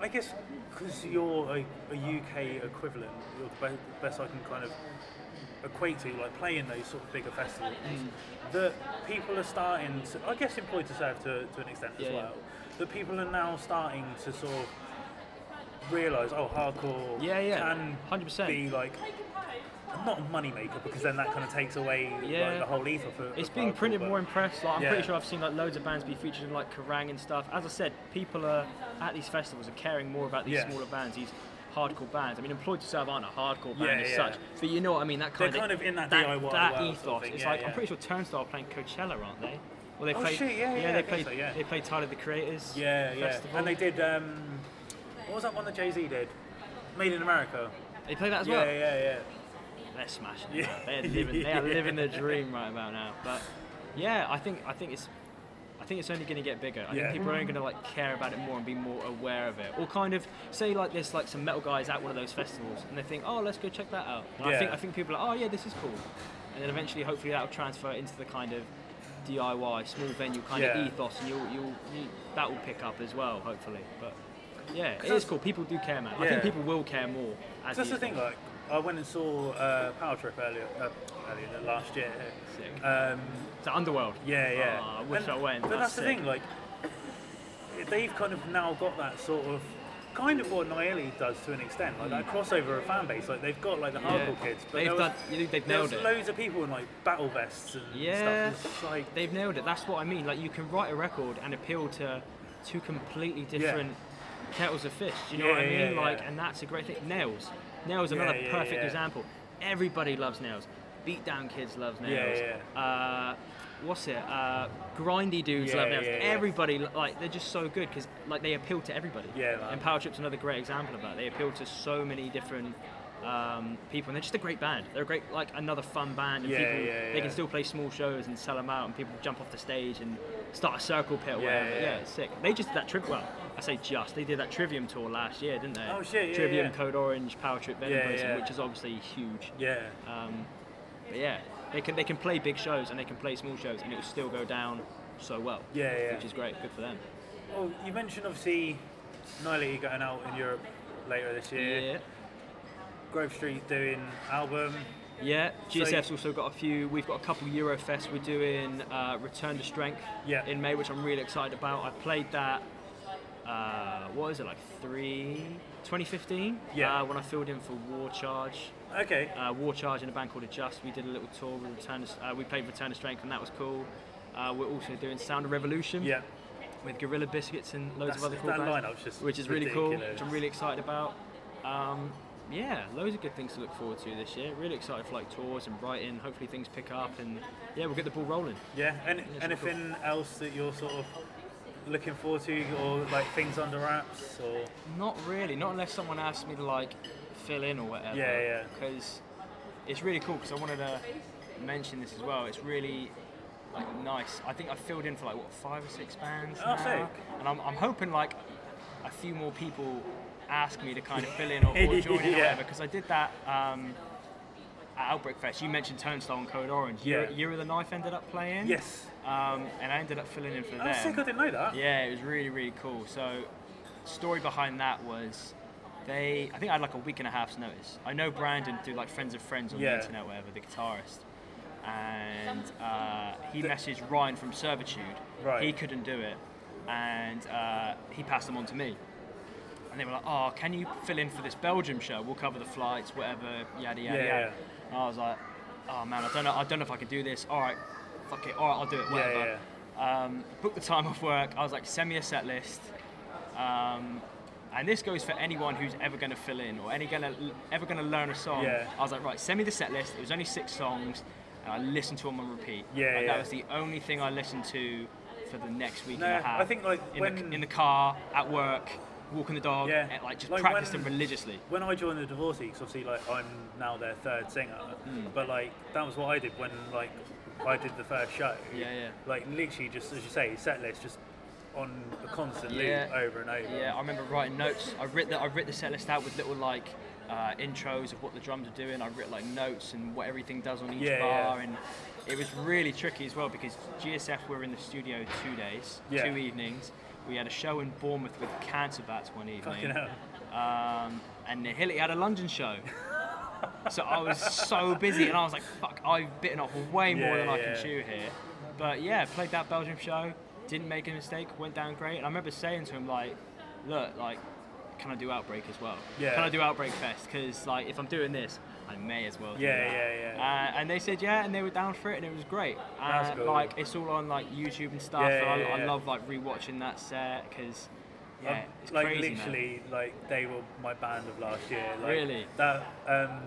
I guess because you're a, a UK equivalent, you're the be- best I can kind of equate to, like playing those sort of bigger festivals, Mm. that people are starting to, I guess employed to serve to, to an extent Yeah, as yeah. well, that people are now starting to sort of realise, oh, hardcore Yeah, yeah, can 100%. be like not a money maker because then that kind of takes away Yeah. like, the whole ethos of It's being hardcore, printed more in press. Like, I'm Yeah. pretty sure I've seen like loads of bands be featured in like Kerrang and stuff. As I said, people are at these festivals are caring more about these Yeah. smaller bands, these hardcore bands. I mean, Employed to Serve aren't a hardcore band Yeah, as yeah. such, but you know what I mean. That They're kind of kind of in that that, DIY that ethos. sort of It's yeah, like. I'm pretty sure Turnstile are playing Coachella, aren't they? Well, they Oh, played. shit, yeah, yeah, they played. so, yeah. They played Tyler the Creators. Yeah, yeah. Festival. And they did. Um, what was that one that Jay Z did? Made in America. They played that as well. yeah, yeah. Yeah. They're smashing it. Yeah. They're living, they are *laughs* living the dream right about now. But yeah, I think I think it's I think it's only going to get bigger. I Yeah. think people are only going to like care about it more and be more aware of it. Or kind of say like there's like some metal guys at one of those festivals and they think, oh, let's go check that out. And I think I think people are, oh yeah, this is cool. And then eventually, hopefully, that will transfer into the kind of DIY small venue kind Yeah. of ethos, and you'll, you'll you, that will pick up as well, hopefully. But yeah, it is cool. People do care, man. I think people will care more. As That's the thing. Like, I went and saw uh, Power Trip earlier, uh, earlier last year. Sick. Um, To Underworld. yeah, yeah. Oh, I wish And- I went. But that's, the sick. thing. Like, they've kind of now got that sort of. Kind of what Noeli does to an extent, like that hmm. crossover of fan base. Like they've got like the hardcore kids, but They've was, done- you they've nailed it. loads of people in like battle vests and Yeah. stuff. Like They've nailed it. That's what I mean. Like you can write a record and appeal to two completely different kettles of fish. Do you know Yeah, what I mean? yeah. Like, and that's a great thing. Nails. Nails Yeah, another yeah, perfect yeah. example. Everybody loves nails. Beatdown kids love nails. Yeah, Uh, what's it? Uh, grindy dudes Yeah, love nails. yeah, yeah. Everybody like they're just so good because like they appeal to everybody. Yeah. And Power Trip's another great example of that. They appeal to so many different. Um, people and they're just a great band. They're a great, like another fun band, and Yeah, people yeah, they can still play small shows and sell them out, and people jump off the stage and start a circle pit or Yeah, whatever. yeah. Yeah, it's sick. They just did that trip. Well, I say just. They did that Trivium tour last year, didn't they? Oh, shit, yeah, Trivium, yeah. Code Orange, Power Trip, Venom Yeah, yeah. which is obviously huge. yeah, Um, but yeah, they can they can play big shows and they can play small shows, and it will still go down so well. Yeah, yeah. Which is great. Good for them. Well, you mentioned obviously Nile going out in Europe later this year. Yeah. Grove Street doing album. Yeah, So- GSF's also got a few. We've got a couple Eurofest. We're doing uh, Return to Strength Yeah. in May, which I'm really excited about. I played that. Uh, what is it like three? 2015. Yeah. Uh, when I filled in for War Charge. Okay. Uh, War Charge in a band called Adjust. We did a little tour. with Return. To, uh, we played Return to Strength, and that was cool. Uh, we're also doing Sound of Revolution. Yeah. with Gorilla Biscuits and loads That's, of other cool bands, which is really cool, which I'm really excited about. Um, yeah, loads of good things to look forward to this year. Really excited for like tours and writing. Hopefully things pick up and yeah, we'll get the ball rolling. Yeah, and it's anything else that you're sort of looking forward to, or like things under wraps, or Not really, not unless someone asks me to like fill in or whatever. Yeah, yeah. Because it's really cool. Because I wanted to mention this as well. It's really like nice. I think I filled in for like what five or six bands. Oh, now. sick. And I'm, I'm hoping like a few more people ask me to kind of fill in *laughs* or, or join in or whatever. Because I did that. Um, at Outbreak Fest, you mentioned Turnstile and Code Orange. Yeah. Year, of the Knife ended up playing. yes. Um, and I ended up filling in for Oh, them. sick! I didn't know that. Yeah, it was really, really cool. So, story behind that was they, I think I had like a week and a half's notice. I know Brandon through like friends of friends on Yeah. the internet, whatever, the guitarist. And uh, he messaged Ryan from Servitude. Right. He couldn't do it. And uh, he passed them on to me. And they were like, oh, can you fill in for this Belgium show? We'll cover the flights, whatever, yada, yada, Yeah, yada. yeah. And I was like, oh man, I don't know, I don't know if I can do this. All right, fuck it, all right, I'll do it, whatever. Yeah, Um, booked the time off work. I was like, send me a set list. Um, and this goes for anyone who's ever going to fill in or any gonna, ever going to learn a song. Yeah. I was like, right, send me the set list. It was only six songs, and I listened to them on repeat. Yeah, Like, yeah. That was the only thing I listened to for the next week No, and a half. I think, like, in, when- the, in the car, at work, walking the dog, Yeah. and, like just Like, when- them religiously. When I joined the Divorcee, because obviously like I'm now their third singer, Hmm. but like that was what I did when like I did the first show. Yeah, yeah. Like literally, just as you say, set list just on a constant Yeah. loop over and over. Yeah, I remember writing notes. I writ the I writ the set list out with little like uh, intros of what the drums are doing. I writ like notes and what everything does on each Yeah, bar, yeah. and it was really tricky as well because GSF were in the studio two days, Yeah. two evenings. We had a show in Bournemouth with Cancer Bats one evening, um, and Hilly had a London show. so I was so busy, and I was like, "Fuck, I've bitten off way more Yeah, than I yeah. can chew here." But yeah, played that Belgium show, didn't make a mistake, went down great. And I remember saying to him like, "Look, like, can I do Outbreak as well? Yeah. Can I do Outbreak Fest? Because like, if I'm doing this, I may as well." do Yeah, that." yeah, yeah. Uh, and they said yeah, and they were down for it, and it was great. That's Uh, cool. Like it's all on like YouTube and stuff. Yeah, and I, yeah, I love like rewatching that set because yeah, Um, it's like crazy. man. literally, like they were my band of last year. Like, Really? That um,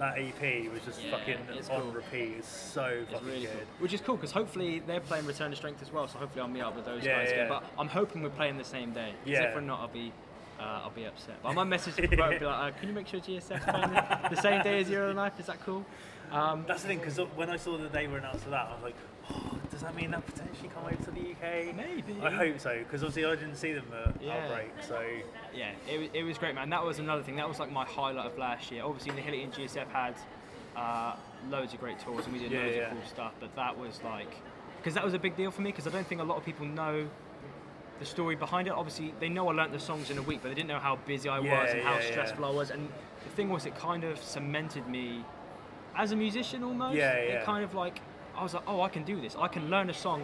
that EP was just Yeah, fucking it's on cool. repeat. It's so It's fucking really good. cool. Which is cool because hopefully they're playing Return to Strength as well. So hopefully I'll meet up with those Yeah, guys yeah. again. But I'm hoping we're playing the same day. Yeah. If we're not, I'll be. Uh, I'll be upset. But I might message the promoter and be like, uh, "Can you make sure GSF's playing the, the same day as of the Is that cool?" Um, That's the thing, because when I saw that they were announced for that, I was like, oh, does that mean they'll potentially come over to the UK? Maybe. I hope so, because obviously I didn't see them at Yeah. Outbreak, so yeah, it was, it was great, man. That was another thing. That was like my highlight of last year. Obviously, Nihility and GSF had uh, loads of great tours and we did Yeah, loads yeah. of cool stuff. But that was like, because that was a big deal for me because I don't think a lot of people know the story behind it. Obviously, they know I learnt the songs in a week, but they didn't know how busy I Yeah, was and how yeah, yeah. stressful I was. And the thing was, it kind of cemented me as a musician almost. Yeah, yeah. It kind of like, I was like, oh, I can do this. I can learn a song.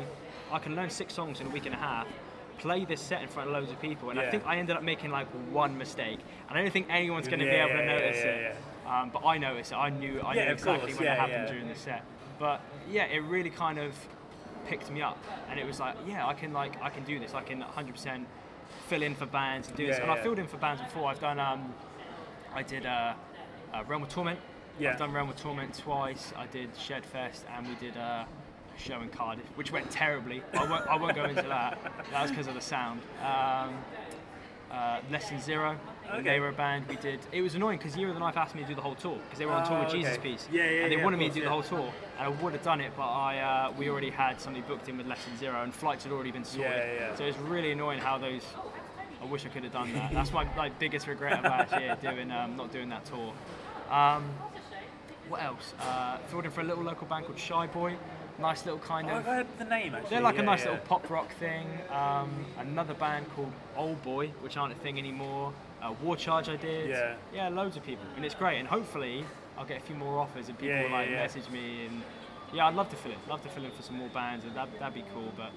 I can learn six songs in a week and a half. Play this set in front of loads of people, and I think I ended up making like one mistake, and I don't think anyone's going to be Yeah, able to yeah, notice yeah, it. Um, but I noticed it. I knew. I Yeah, knew exactly course, when yeah, it happened yeah. during the set. But yeah, it really kind of picked me up, and it was like, yeah, I can like I can do this. I can 100% fill in for bands and do this. Yeah, And I filled in for bands before. I've done. Um, I did uh, uh, Realm of Torment. Yeah. I've done Realm of Torment twice. I did Shedfest, and we did uh, a show in Cardiff, which went terribly. I won't, I won't go into that. *laughs* That was because of the sound. Um, uh, Lesson Zero. Okay. They were a band. We did. It was annoying because Year of the Knife asked me to do the whole tour because they were on tour with Oh, Jesus okay. Piece. Yeah, yeah, And they yeah, wanted me to do the whole tour, and I would have done it, but I uh, we already had somebody booked in with Lesson Zero, and flights had already been sorted. Yeah, yeah. So it's really annoying how those. I wish I could have done that. That's my like biggest regret of last year, doing um, not doing that tour. Um, what else? Uh, filled in for a little local band called Shy Boy. Nice little kind of. I've heard the name actually. They're like yeah, a nice yeah. little pop rock thing. Um, another band called Old Boy, which aren't a thing anymore. Uh, War Charge I did. Yeah. Yeah, loads of people, and it's great. And hopefully, I'll get a few more offers and people Yeah, will, like yeah. message me and yeah, I'd love to fill in. Love to fill in for some more bands, and that that'd be cool. But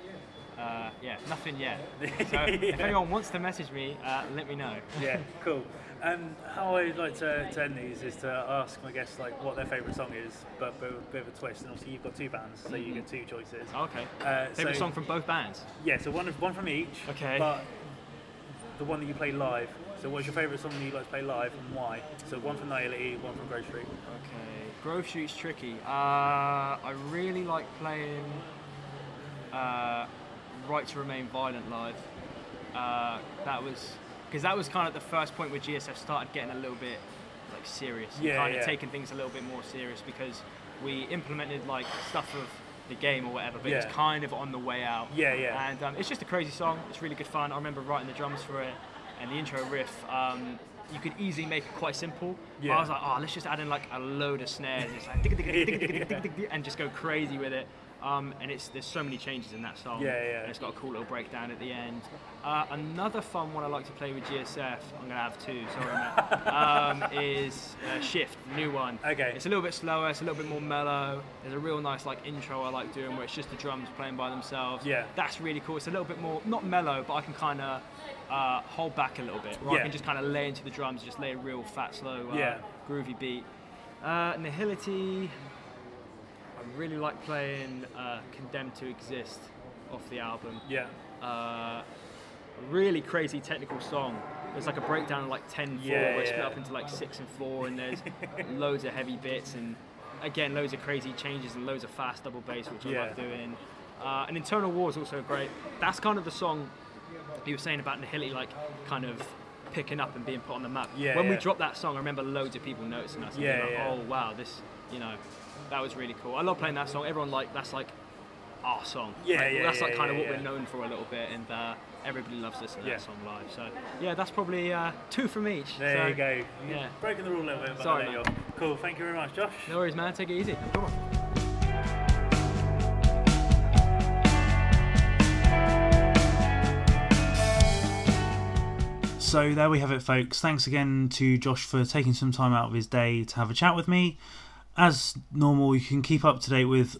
uh, yeah, nothing yet. *laughs* So if anyone wants to message me, uh, let me know. yeah, cool. Um, how I like to, to end these is to ask my guests like what their favourite song is, but, but with a bit of a twist. And obviously you've got two bands, so you get two choices. Okay. Uh, Favorite so- song from both bands? Yeah, so one one from each. Okay. But the one that you play live. So what's your favourite song that you like to play live and why? So one from Nihility, one from Grove Street. Okay. Grove Street's tricky. Uh, I really like playing uh, Right to Remain Violent live. Uh, that was because that was kind of the first point where GSF started getting a little bit like serious, yeah, kind of taking things a little bit more serious because we implemented like stuff of the game or whatever, but yeah. it's kind of on the way out. Yeah, yeah. And um, it's just a crazy song. It's really good fun. I remember writing the drums for it and the intro riff. Um, you could easily make it quite simple. Yeah. I was like, oh, let's just add in like a load of snares, like, and just go crazy with it. Um, and it's there's so many changes in that song. Yeah, yeah. And it's got a cool little breakdown at the end. Uh, another fun one I like to play with GSF. I'm gonna have two. Sorry, Matt. *laughs* um, is uh, Shift, new one. Okay. It's a little bit slower. It's a little bit more mellow. There's a real nice like intro I like doing where it's just the drums playing by themselves. Yeah. That's really cool. It's a little bit more not mellow, but I can kind of uh, hold back a little bit. Where Yeah. I can just kind of lay into the drums, just lay a real fat, slow, uh, Yeah. groovy beat. Uh, Nihility. I really like playing uh, Condemned to Exist off the album. Yeah. Uh, really crazy technical song. There's like a breakdown of like 10 4, Yeah, where it's split up into like 6 and 4, and there's *laughs* loads of heavy bits, and again, loads of crazy changes and loads of fast double bass, which I Yeah. love doing. Uh, and Internal War is also great. That's kind of the song you were saying about Nihility, like kind of picking up and being put on the map. Yeah, when we dropped that song, I remember loads of people noticing us. and Yeah, like, yeah. Oh wow, this, you know, that was really cool. I love playing that song. Everyone like that's like our song. Yeah, Like, yeah, That's yeah, like kind of what yeah. we're known for a little bit, and uh, everybody loves listening to Yeah. that song live. So yeah, that's probably uh, two from each. There So, you go. Yeah. Breaking the rule a little bit, but Sorry, man. Cool. Thank you very much, Josh. No worries, man. Take it easy. Come on. So there we have it, folks. Thanks again to Josh for taking some time out of his day to have a chat with me. As normal, you can keep up to date with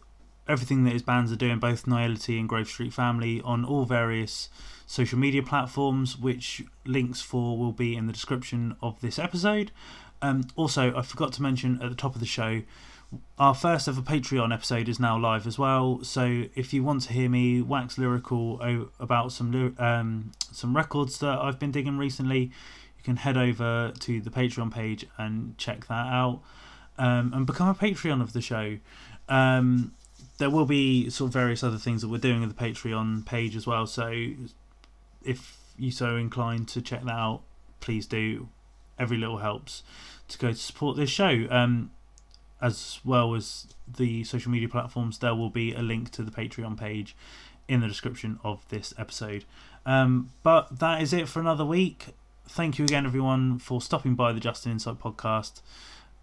everything that his bands are doing, both Nihility and Grove Street Family, on all various social media platforms, which links for will be in the description of this episode. Um, also, I forgot to mention at the top of the show, our first ever Patreon episode is now live as well. So if you want to hear me wax lyrical about some um, some records that I've been digging recently, you can head over to the Patreon page and check that out um, and become a Patreon of the show. Um, there will be sort of various other things that we're doing at the Patreon page as well. So if you're so inclined to check that out, please do. Every little helps to go to support this show. Um, as well as the social media platforms, there will be a link to the Patreon page in the description of this episode. Um, but that is it for another week. Thank you again, everyone, for stopping by the Justin Insight podcast,